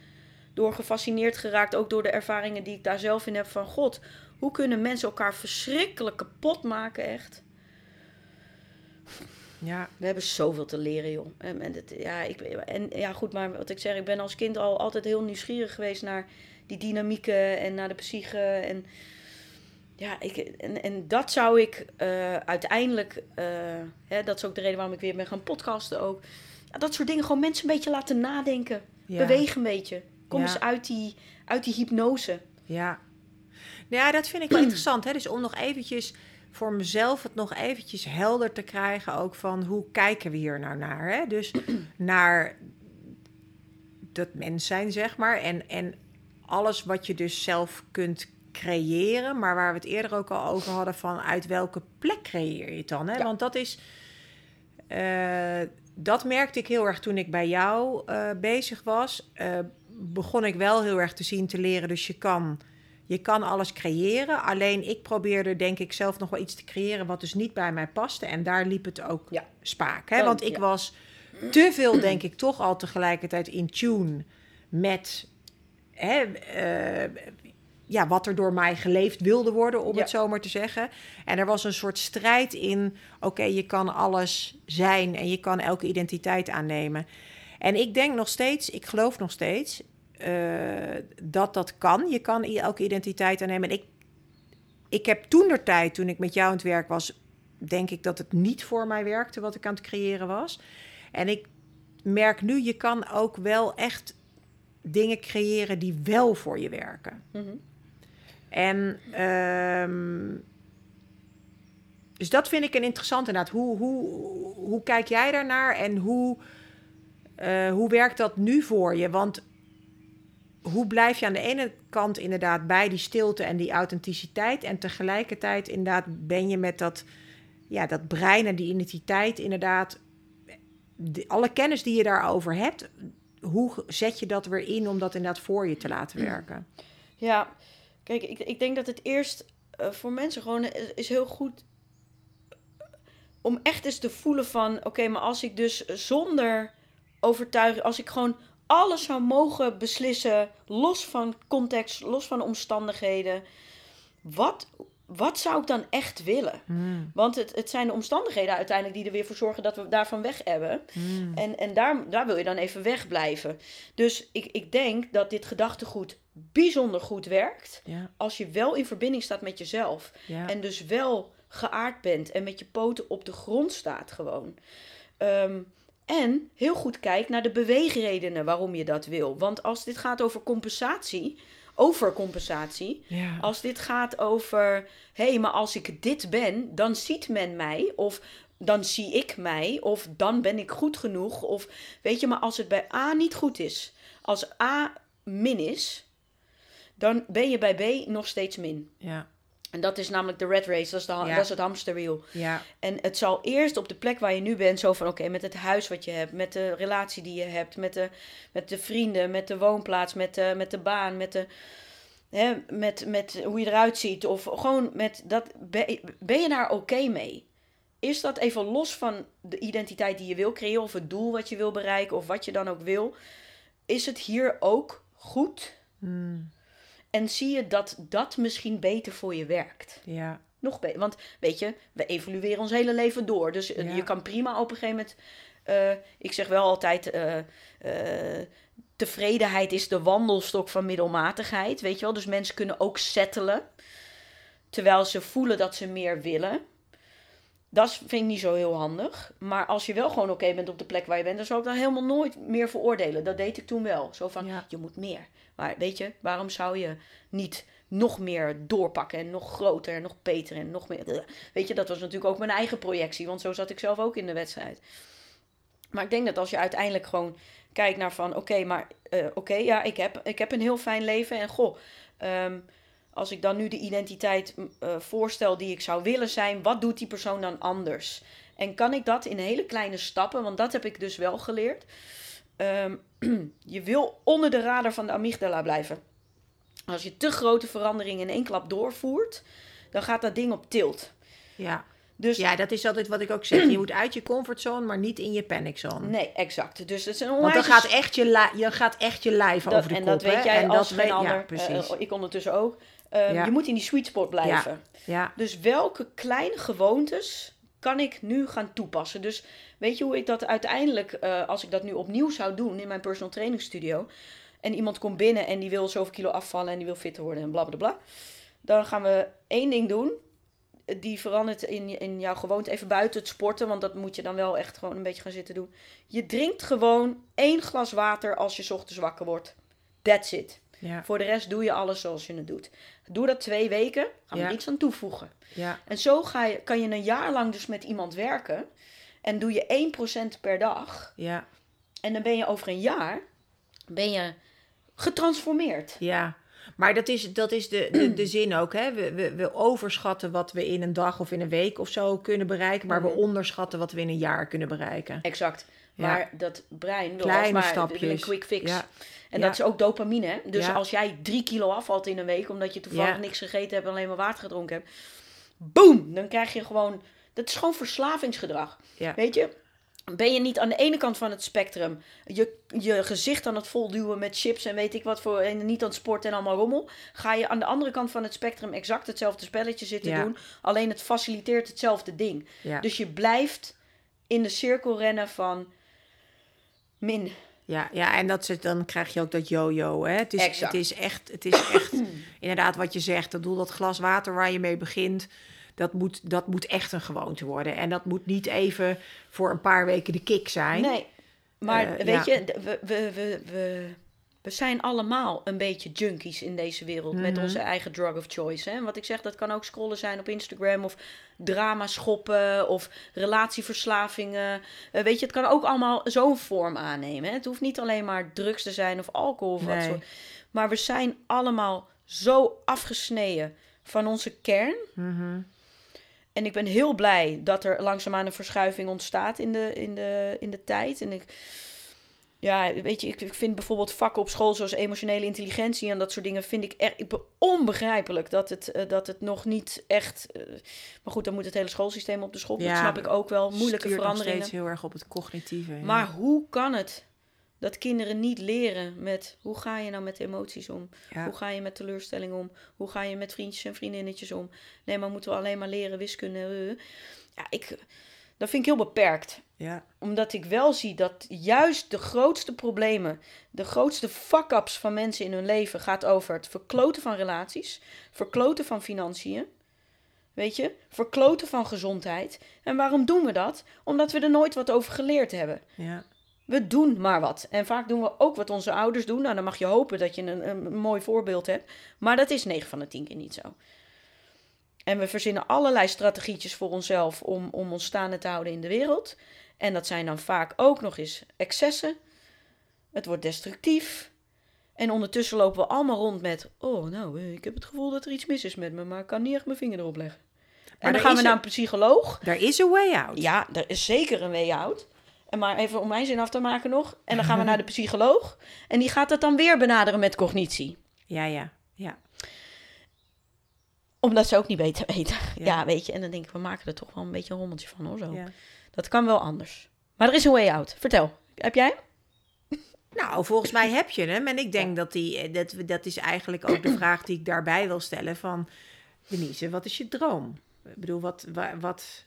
door gefascineerd geraakt. Ook door de ervaringen die ik daar zelf in heb van God. Hoe kunnen mensen elkaar verschrikkelijk kapot maken, echt? Ja. We hebben zoveel te leren, joh. En, ja, ik, en ja, goed, maar wat ik zeg, ik ben als kind al altijd heel nieuwsgierig geweest naar die dynamieken en naar de psyche. En ja, ik, en, en dat zou ik eh, uiteindelijk, eh, hè, dat is ook de reden waarom ik weer ben gaan podcasten ook. Ja, dat soort dingen, gewoon mensen een beetje laten nadenken. Ja. Beweeg een beetje. Kom Ja. eens uit die, uit die hypnose. Ja. Nou ja, dat vind ik wel interessant. Hè? Dus om nog eventjes voor mezelf het nog eventjes helder te krijgen ook van hoe kijken we hier nou naar. Hè? Dus naar dat mens zijn, zeg maar. En, en alles wat je dus zelf kunt creëren. Maar waar we het eerder ook al over hadden van uit welke plek creëer je het dan. Hè? Ja. Want dat is... eh, dat merkte ik heel erg toen ik bij jou eh, bezig was. Eh, begon ik wel heel erg te zien, te leren. Dus je kan, je kan alles creëren. Alleen ik probeerde denk ik zelf nog wel iets te creëren... wat dus niet bij mij paste. En daar liep het ook Ja. spaak. Hè? Want ik ja. was te veel, denk ik, toch al tegelijkertijd in tune met... Hè, eh, ja, wat er door mij geleefd wilde worden, om Ja. het zo maar te zeggen. En er was een soort strijd in, oké, je kan alles zijn en je kan elke identiteit aannemen. En ik denk nog steeds, ik geloof nog steeds eh, dat dat kan. Je kan elke identiteit aannemen. En ik, ik heb toen de tijd, toen ik met jou aan het werk was, denk ik dat het niet voor mij werkte wat ik aan het creëren was. En ik merk nu, je kan ook wel echt dingen creëren die wel voor je werken. Mhm. En ehm, dus dat vind ik een interessant inderdaad. Hoe, hoe, hoe kijk jij daarnaar en hoe, eh, hoe werkt dat nu voor je? Want hoe blijf je aan de ene kant inderdaad bij die stilte en die authenticiteit en tegelijkertijd inderdaad ben je met dat, ja, dat brein en die identiteit inderdaad, de- alle kennis die je daarover hebt, hoe zet je dat weer in om dat inderdaad voor je te laten werken? Ja, kijk, ik, ik denk dat het eerst eh, voor mensen gewoon is, is heel goed om echt eens te voelen van, oké, maar als ik dus zonder overtuiging, als ik gewoon alles zou mogen beslissen, los van context, los van omstandigheden, wat, wat zou ik dan echt willen? Hmm, Want het, het zijn de omstandigheden uiteindelijk die er weer voor zorgen dat we daarvan weg hebben. hmm. En, en daar, daar wil je dan even wegblijven. Dus ik, ik denk dat dit gedachtegoed bijzonder goed werkt. Ja, Als je wel in verbinding staat met jezelf. ja. En dus wel geaard bent en met je poten op de grond staat gewoon. Ehm, en heel goed kijkt naar de beweegredenen waarom je dat wil. Want als dit gaat over compensatie, overcompensatie. ja. Als dit gaat over, hé, hey, maar als ik dit ben, dan ziet men mij. Of dan zie ik mij. Of dan ben ik goed genoeg. Of weet je, maar als het bij A niet goed is. Als A min is, dan ben je bij B nog steeds min. ja. En dat is namelijk de red race, dat is, de, Ja. dat is het hamsterwiel. Ja, En het zal eerst op de plek waar je nu bent, zo van oké, met het huis wat je hebt, met de relatie die je hebt, met de, met de vrienden, met de woonplaats, met de, met de baan, met, de, hè, met, met hoe je eruit ziet. Of gewoon met dat. Ben, ben je daar oké mee? Is dat even los van de identiteit die je wil creëren, of het doel wat je wil bereiken, of wat je dan ook wil? Is het hier ook goed. Hmm, En zie je dat dat misschien beter voor je werkt. ja. Nog beter. Want weet je, we evolueren ons hele leven door. Dus eh, Ja. je kan prima op een gegeven moment. eh, ik zeg wel altijd. eh, tevredenheid is de wandelstok van middelmatigheid. Weet je wel? Dus mensen kunnen ook settelen. Terwijl ze voelen dat ze meer willen. Dat vind ik niet zo heel handig. Maar als je wel gewoon oké bent op de plek waar je bent, dan zou ik daar helemaal nooit meer veroordelen. Dat deed ik toen wel. Zo van, Ja. je moet meer. Maar weet je, waarom zou je niet nog meer doorpakken en nog groter en nog beter en nog meer. Weet je, dat was natuurlijk ook mijn eigen projectie, want zo zat ik zelf ook in de wedstrijd. Maar ik denk dat als je uiteindelijk gewoon kijkt naar van, oké, maar eh, oké, ja, ik heb, ik heb een heel fijn leven en goh, ehm, als ik dan nu de identiteit eh, voorstel die ik zou willen zijn, wat doet die persoon dan anders? En kan ik dat in hele kleine stappen, want dat heb ik dus wel geleerd. Ehm, je wil onder de radar van de amygdala blijven. Als je te grote veranderingen in één klap doorvoert, dan gaat dat ding op tilt. Ja. Dus ja, dat is altijd wat ik ook zeg. Je moet uit je comfortzone, maar niet in je paniczone. nee, exact. Dus het is een Want dan gaat echt je, je gaat echt je lijf dat, over de en kop. dat weet jij en als dat geen weet- ander. Ja, precies. Eh, ik ondertussen ook. Ehm, Ja. Je moet in die sweet spot blijven. ja, Dus welke kleine gewoontes kan ik nu gaan toepassen? Dus weet je hoe ik dat uiteindelijk, eh, als ik dat nu opnieuw zou doen in mijn personal training studio. En iemand komt binnen en die wil zoveel kilo afvallen en die wil fitter worden en bla bla bla. Dan gaan we één ding doen. Die verandert in, in jouw gewoonte even buiten het sporten. Want dat moet je dan wel echt gewoon een beetje gaan zitten doen. Je drinkt gewoon één glas water als je 's ochtends wakker wordt. That's it. Ja, Voor de rest doe je alles zoals je het doet. Doe dat twee weken, gaan we Ja. niks aan toevoegen. ja, En zo ga je, kan je een jaar lang dus met iemand werken. En doe je 1% per dag. ja, En dan ben je over een jaar ben je getransformeerd. ja. Maar dat is, dat is de, de, de zin ook. Hè? We, we, we overschatten wat we in een dag of in een week of zo kunnen bereiken. Maar Mhm. we onderschatten wat we in een jaar kunnen bereiken. Exact. Maar dat brein wil Kleine stapjes. een quick fix. En dat is ook dopamine. Hè? Dus als jij drie kilo afvalt in een week omdat je toevallig niks gegeten hebt en alleen maar water gedronken hebt. Boom! Dan krijg je gewoon. Dat is gewoon verslavingsgedrag. Weet je, ben je niet aan de ene kant van het spectrum je, je gezicht aan het volduwen met chips en weet ik wat voor en niet aan het sporten en allemaal rommel, ga je aan de andere kant van het spectrum exact hetzelfde spelletje zitten Ja. doen, alleen het faciliteert hetzelfde ding. ja. Dus je blijft in de cirkel rennen van min. Ja, ja, en dat, is- dan krijg je ook dat yo-yo. Hè? Het, is, Exact. het is echt, het is echt inderdaad wat je zegt. Dat doel, dat glas water waar je mee begint, dat moet, dat moet echt een gewoonte worden. En dat moet niet even voor een paar weken de kick zijn. Nee, maar Eh, weet ja. je, we, we, we, we zijn allemaal een beetje junkies in deze wereld met Mhm. onze eigen drug of choice. Hè? Wat ik zeg, dat kan ook scrollen zijn op Instagram of drama schoppen of relatieverslavingen. Eh, weet je, het kan ook allemaal zo'n vorm aannemen. Hè? Het hoeft niet alleen maar drugs te zijn of alcohol of wat soort. Maar we zijn allemaal zo afgesneden van onze kern. Mhm. En ik ben heel blij dat er langzaamaan een verschuiving ontstaat in de, in de, in de tijd. En ik, ja, weet je, ik, ik vind bijvoorbeeld vakken op school zoals emotionele intelligentie en dat soort dingen, vind ik echt onbegrijpelijk dat het, eh, dat het nog niet echt. eh, maar goed, dan moet het hele schoolsysteem op de schop. dat Ja, snap ik ook wel. Moeilijke Stuurt nog veranderingen. steeds heel erg op het cognitieve. ja. Maar hoe kan het dat kinderen niet leren met hoe ga je nou met emoties om? ja. Hoe ga je met teleurstelling om? Hoe ga je met vriendjes en vriendinnetjes om? Nee, maar moeten we alleen maar leren wiskunde? eh. Ja, ik, dat vind ik heel beperkt. Ja. Omdat ik wel zie dat juist de grootste problemen, de grootste fuck-ups van mensen in hun leven gaat over het verkloten van relaties, verkloten van financiën. Weet je, verkloten van gezondheid. En waarom doen we dat? Omdat we er nooit wat over geleerd hebben. Ja. We doen maar wat. En vaak doen we ook wat onze ouders doen. Nou, dan mag je hopen dat je een, een mooi voorbeeld hebt. Maar dat is 9 van de 10 keer niet zo. En we verzinnen allerlei strategietjes voor onszelf om, om ons staande te houden in de wereld. En dat zijn dan vaak ook nog eens excessen. Het wordt destructief. En ondertussen lopen we allemaal rond met... Oh, nou, eh, ik heb het gevoel dat er iets mis is met me, maar ik kan niet echt mijn vinger erop leggen. En er dan gaan we naar een- een psycholoog. There is a way out. Ja, er is zeker een way out. En maar even om mijn zin af te maken nog. En dan gaan we naar de psycholoog. En die gaat het dan weer benaderen met cognitie. Ja, ja. ja. Omdat ze ook niet beter weten. Ja. Ja. weet je. En dan denk ik, we maken er toch wel een beetje een rommeltje van hoor. Zo. ja. Dat kan wel anders. Maar er is een way out. Vertel. Heb jij? Nou, volgens mij heb je hem. En ik denk dat die, eh, dat, dat is eigenlijk ook de vraag die ik daarbij wil stellen van... Denise, wat is je droom? Ik bedoel, wat, wa- wat,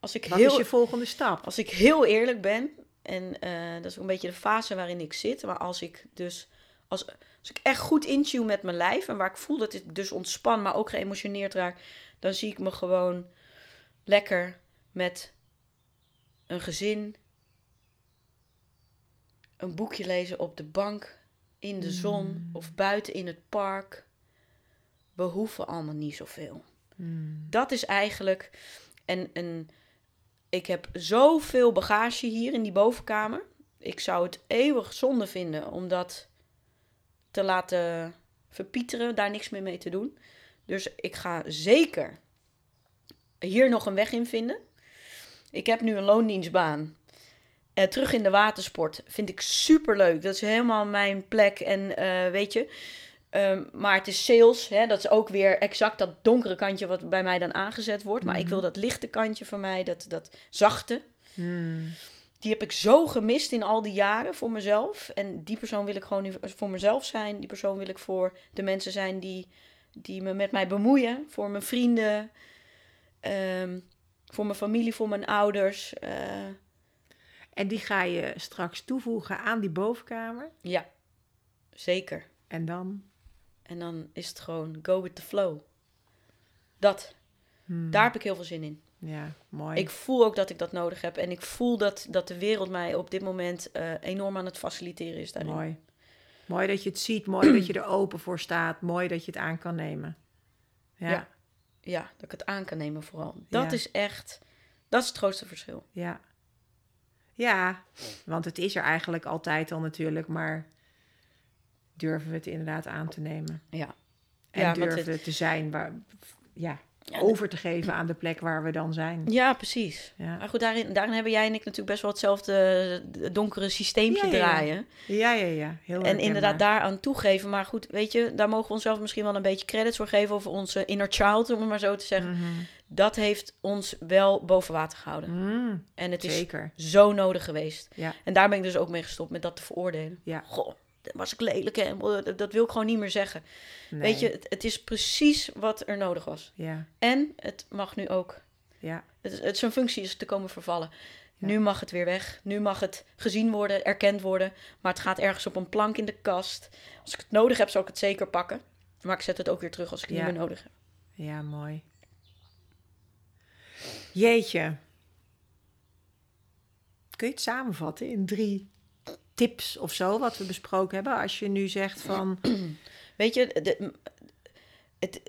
Als ik wat heel, is je volgende stap? Als ik heel eerlijk ben, en eh, dat is ook een beetje de fase waarin ik zit, maar als ik dus, als, als ik echt goed intune met mijn lijf en waar ik voel dat ik dus ontspan, maar ook geëmotioneerd raak, dan zie ik me gewoon lekker met een gezin, een boekje lezen op de bank, in de zon of buiten in het park. We hoeven allemaal niet zoveel. Dat is eigenlijk. En, en ik heb zoveel bagage hier in die bovenkamer. Ik zou het eeuwig zonde vinden om dat te laten verpieteren, daar niks meer mee te doen. Dus ik ga zeker hier nog een weg in vinden. Ik heb nu een loondienstbaan. Eh, terug in de watersport vind ik super leuk. Dat is helemaal mijn plek. En eh, weet je, Ehm, maar het is sales, hè, dat is ook weer exact dat donkere kantje wat bij mij dan aangezet wordt. Maar ik wil dat lichte kantje van mij, dat, dat zachte. Hmm. Die heb ik zo gemist in al die jaren voor mezelf. En die persoon wil ik gewoon nu voor mezelf zijn. Die persoon wil ik voor de mensen zijn die, die me met mij bemoeien. Voor mijn vrienden, ehm, voor mijn familie, voor mijn ouders. eh, En die ga je straks toevoegen aan die bovenkamer. ja, zeker. En dan? En dan is het gewoon go with the flow. Dat. Hmm. Daar heb ik heel veel zin in. Ja, mooi. Ik voel ook dat ik dat nodig heb. En ik voel dat, dat de wereld mij op dit moment eh, enorm aan het faciliteren is daarin. Mooi. Mooi dat je het ziet. Mooi dat je er open voor staat. Mooi dat je het aan kan nemen. Ja, Ja. Ja. Dat ik het aan kan nemen vooral. Dat Ja. is echt, dat is het grootste verschil. Ja. Ja, want het is er eigenlijk altijd al natuurlijk, maar durven we het inderdaad aan te nemen? Ja. En Ja, durven we te zijn, waar, ja, Ja, over te geven aan de plek waar we dan zijn. Ja, precies. Ja, Maar goed, daarin, daarin hebben jij en ik natuurlijk best wel hetzelfde donkere systeempje Ja, ja, ja. draaien. ja, ja. ja. Heel En inderdaad daaraan toegeven. Maar goed, weet je, daar mogen we onszelf misschien wel een beetje credits voor geven. Over onze inner child, om het maar zo te zeggen. Mhm. Dat heeft ons wel boven water gehouden. Mm, En het is zeker. zo nodig geweest. Ja. En daar ben ik dus ook mee gestopt met dat te veroordelen. Ja. Goh, was ik lelijk hè. Dat- Dat wil ik gewoon niet meer zeggen. Nee. Weet je, het, het is precies wat er nodig was. Ja, En het mag nu ook. ja, Het, het, zijn functie is te komen vervallen. Ja. Nu mag het weer weg. Nu mag het gezien worden, erkend worden. Maar het gaat ergens op een plank in de kast. Als ik het nodig heb, zal ik het zeker pakken. Maar ik zet het ook weer terug als ik het Ja. niet meer nodig heb. ja, mooi. Jeetje. Kun je het samenvatten in drie tips of zo, wat we besproken hebben? Als je nu zegt van, Weet je, de- het,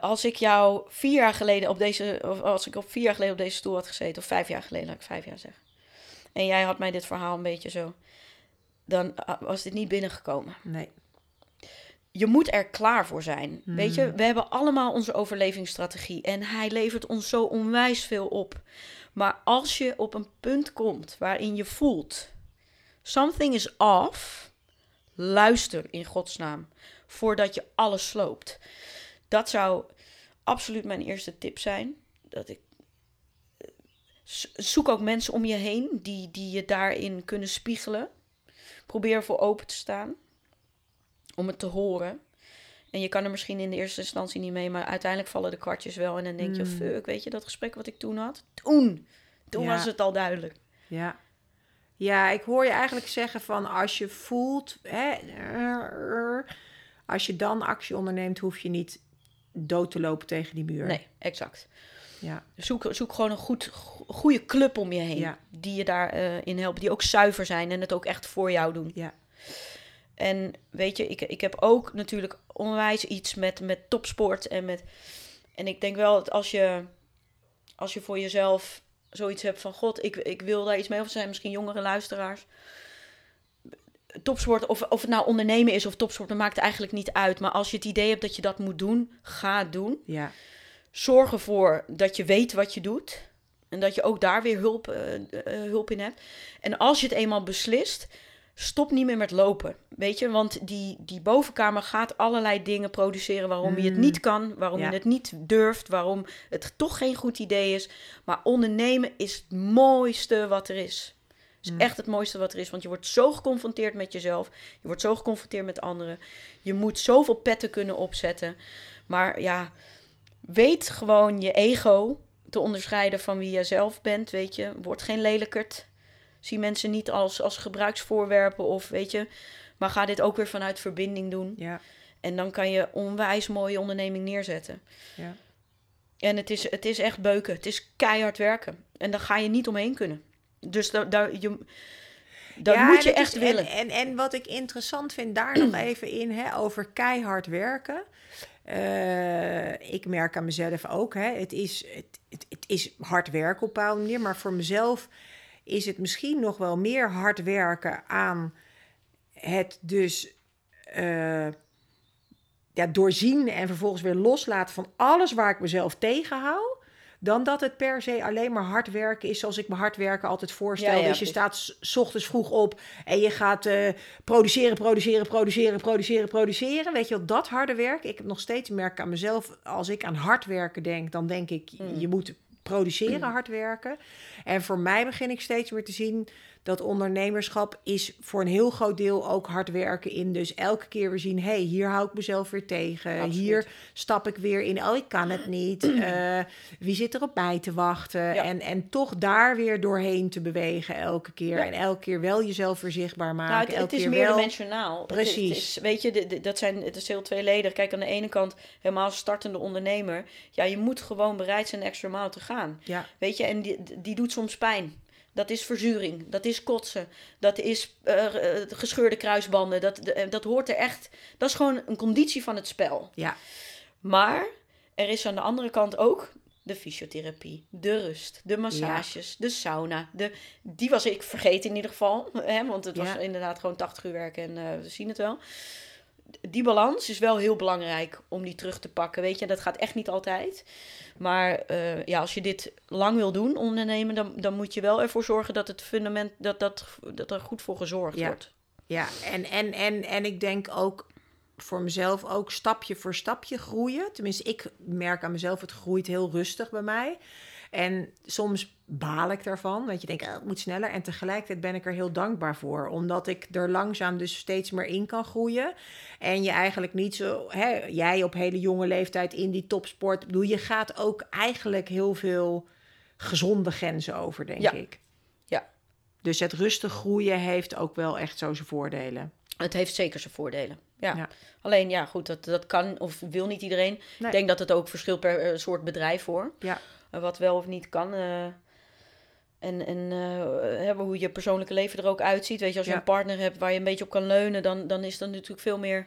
als ik jou vier jaar geleden op deze, of als ik op vier jaar geleden op deze stoel had gezeten, of vijf jaar geleden, laat ik vijf jaar zeggen. En jij had mij dit verhaal een beetje zo, dan ah, was dit niet binnengekomen. nee, Je moet er klaar voor zijn. Weet je, Hmm. we hebben allemaal onze overlevingsstrategie en hij levert ons zo onwijs veel op. Maar als je op een punt komt waarin je voelt, something is off, luister in godsnaam voordat je alles sloopt. Dat zou absoluut mijn eerste tip zijn. Dat ik Z- zoek ook mensen om je heen die, die je daarin kunnen spiegelen. Probeer voor open te staan om het te horen. En je kan er misschien in de eerste instantie niet mee, maar uiteindelijk vallen de kwartjes wel. En dan denk je, Hmm. fuck, weet je dat gesprek wat ik toen had? Toen! Toen Ja. was het al duidelijk. ja. Ja, ik hoor je eigenlijk zeggen van als je voelt, hè, als je dan actie onderneemt, hoef je niet dood te lopen tegen die muur. Nee, exact. Ja, Zoek, zoek gewoon een goed, go- goede club om je heen. Ja. Die je daarin in helpen. Die ook zuiver zijn en het ook echt voor jou doen. ja, En weet je, ik, ik heb ook natuurlijk onwijs iets met, met topsport. En, met, en ik denk wel dat als je, als je voor jezelf zoiets hebt van... God, ik, ik wil daar iets mee. Of zijn misschien jongere luisteraars. Topsport, of, of het nou ondernemen is of topsport, dat maakt eigenlijk niet uit. Maar als je het idee hebt dat je dat moet doen, ga het doen. ja, Zorg ervoor dat je weet wat je doet. En dat je ook daar weer hulp, eh, eh, hulp in hebt. En als je het eenmaal beslist, stop niet meer met lopen. Weet je, want die, die bovenkamer gaat allerlei dingen produceren waarom je het Mm. niet kan, waarom Ja. je het niet durft, waarom het toch geen goed idee is. Maar ondernemen is het mooiste wat er is. is Mm. echt het mooiste wat er is. Want je wordt zo geconfronteerd met jezelf. Je wordt zo geconfronteerd met anderen. Je moet zoveel petten kunnen opzetten. Maar ja, weet gewoon je ego te onderscheiden van wie je zelf bent, weet je. Word geen lelijkert. Zie mensen niet als, als gebruiksvoorwerpen of weet je. Maar ga dit ook weer vanuit verbinding doen. Ja, En dan kan je onwijs mooie onderneming neerzetten. ja. En het is, het is echt beuken. Het is keihard werken. En daar ga je niet omheen kunnen. Dus daar, daar, je, dat Ja, moet je echt is- willen. En, en, en wat ik interessant vind daar nog even in, hè, over keihard werken. Eh, ik merk aan mezelf ook, hè, het, is, het, het, het is hard werken op een bepaalde manier. Maar voor mezelf is het misschien nog wel meer hard werken aan het dus eh, ja, doorzien en vervolgens weer loslaten van alles waar ik mezelf tegenhoud. Dan dat het per se alleen maar hard werken is zoals ik me hard werken altijd voorstel. Ja, ja, dus je staat s- ochtends vroeg op en je gaat eh, produceren, produceren, produceren, produceren, produceren. Weet je wel, dat harde werk. Ik heb nog steeds merk aan mezelf, als ik aan hard werken denk, dan denk ik, Mm. je moet produceren, hard werken. En voor mij begin ik steeds meer te zien dat ondernemerschap is voor een heel groot deel ook hard werken in. Dus elke keer weer zien, hey, hier hou ik mezelf weer tegen. Absoluut. Hier stap ik weer in, oh, ik kan het niet. Eh, wie zit er op mij te wachten? Ja. En, en toch daar weer doorheen te bewegen elke keer. Ja. En elke keer wel jezelf weer zichtbaar maken. Nou, het, elke het is keer meer wel... dimensionaal. Het- Precies. Het, is, weet je, de- de- dat zijn, het is heel tweeledig. Kijk, aan de ene kant, helemaal startende ondernemer. Ja, je moet gewoon bereid zijn extra maal te gaan. Ja, Weet je, en die, die doet soms pijn. Dat is verzuring, dat is kotsen, dat is eh, eh, gescheurde kruisbanden. Dat, de- dat hoort er echt. Dat is gewoon een conditie van het spel. ja, Maar er is aan de andere kant ook de fysiotherapie, de rust, de massages, de sauna. De, die was ik vergeten in ieder geval. Hè, want het was Ja. inderdaad gewoon 80 uur werken en eh, we zien het wel. Die balans is wel heel belangrijk om die terug te pakken. Weet je, dat gaat echt niet altijd. Maar eh, ja, als je dit lang wil doen, ondernemen, dan, dan moet je wel ervoor zorgen dat het fundament, dat, dat, dat er goed voor gezorgd Ja. wordt. ja. En, en, en, en ik denk ook voor mezelf ook stapje voor stapje groeien. Tenminste, ik merk aan mezelf, het groeit heel rustig bij mij. En soms baal ik daarvan. Want je denkt, ah, het moet sneller. En tegelijkertijd ben ik er heel dankbaar voor. Omdat ik er langzaam dus steeds meer in kan groeien. En je eigenlijk niet zo... Hè, jij op hele jonge leeftijd in die topsport... Bedoel, je gaat ook eigenlijk heel veel gezonde grenzen over, denk Ja. ik. Ja. Dus het rustig groeien heeft ook wel echt zo zijn voordelen. Het heeft zeker zijn voordelen. Ja. Ja. Alleen ja, goed, dat, dat kan of wil niet iedereen. Nee. Ik denk dat het ook verschilt per eh, soort bedrijf hoor. Ja. Wat wel of niet kan. eh, en en eh, hebben hoe je persoonlijke leven er ook uitziet. Weet je, als je Ja. een partner hebt waar je een beetje op kan leunen, dan, dan is dat natuurlijk veel meer.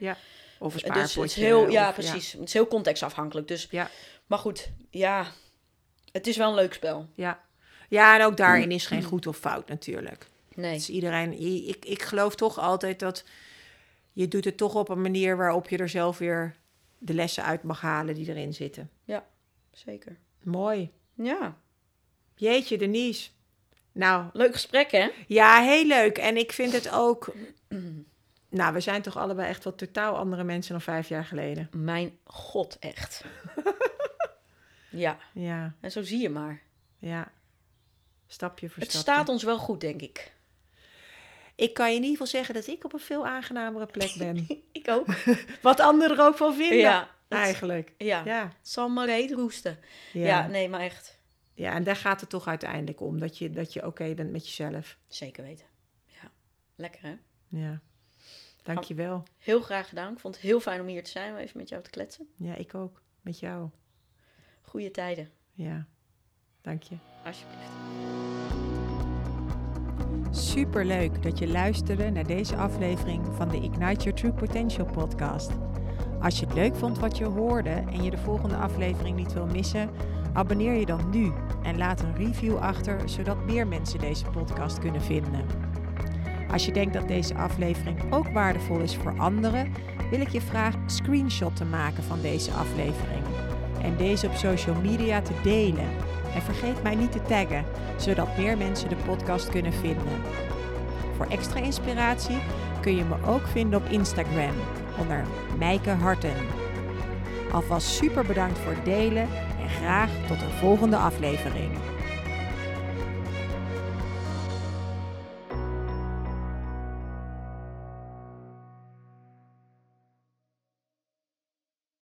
Of een Dus het is heel, ja, precies. Het is heel contextafhankelijk. Dus, Ja. Maar goed, ja, het is wel een leuk spel. Ja. ja, en ook daarin is geen goed of fout natuurlijk. Nee. Dus iedereen, ik, ik geloof toch altijd dat je doet het toch op een manier waarop je er zelf weer de lessen uit mag halen die erin zitten. Zeker. Mooi. Ja, Jeetje, Denise. Nou, leuk gesprek hè? ja, heel leuk. En ik vind het ook... Nou, we zijn toch allebei echt wel totaal andere mensen dan vijf jaar geleden. Mijn god, echt. ja, Ja, en zo zie je maar. ja. Stapje voor Het stapje. staat ons wel goed, denk ik. Ik kan je in ieder geval zeggen dat ik op een veel aangenamere plek ben. Ik ook. Wat anderen er ook van vinden, Ja, het- eigenlijk. Ja, Ja, het zal maar reet roesten. ja. Ja. nee, maar echt. Ja, en daar gaat het toch uiteindelijk om. Dat je, dat je oké bent met jezelf. Zeker weten. Ja, lekker hè? Ja. Dankjewel. Heel graag gedaan. Ik vond het heel fijn om hier te zijn, om even met jou te kletsen. Ja, ik ook. Met jou. Goeie tijden, Ja. Dank je. alsjeblieft. Super leuk dat je luisterde naar deze aflevering van de Ignite Your True Potential podcast. Als je het leuk vond wat je hoorde en je de volgende aflevering niet wil missen, abonneer je dan nu en laat een review achter zodat meer mensen deze podcast kunnen vinden. Als je denkt dat deze aflevering ook waardevol is voor anderen, wil ik je vragen een screenshot te maken van deze aflevering en deze op social media te delen. En vergeet mij niet te taggen, zodat meer mensen de podcast kunnen vinden. Voor extra inspiratie kun je me ook vinden op Instagram onder Mijke Harten. Alvast super bedankt voor het delen en graag tot een volgende aflevering.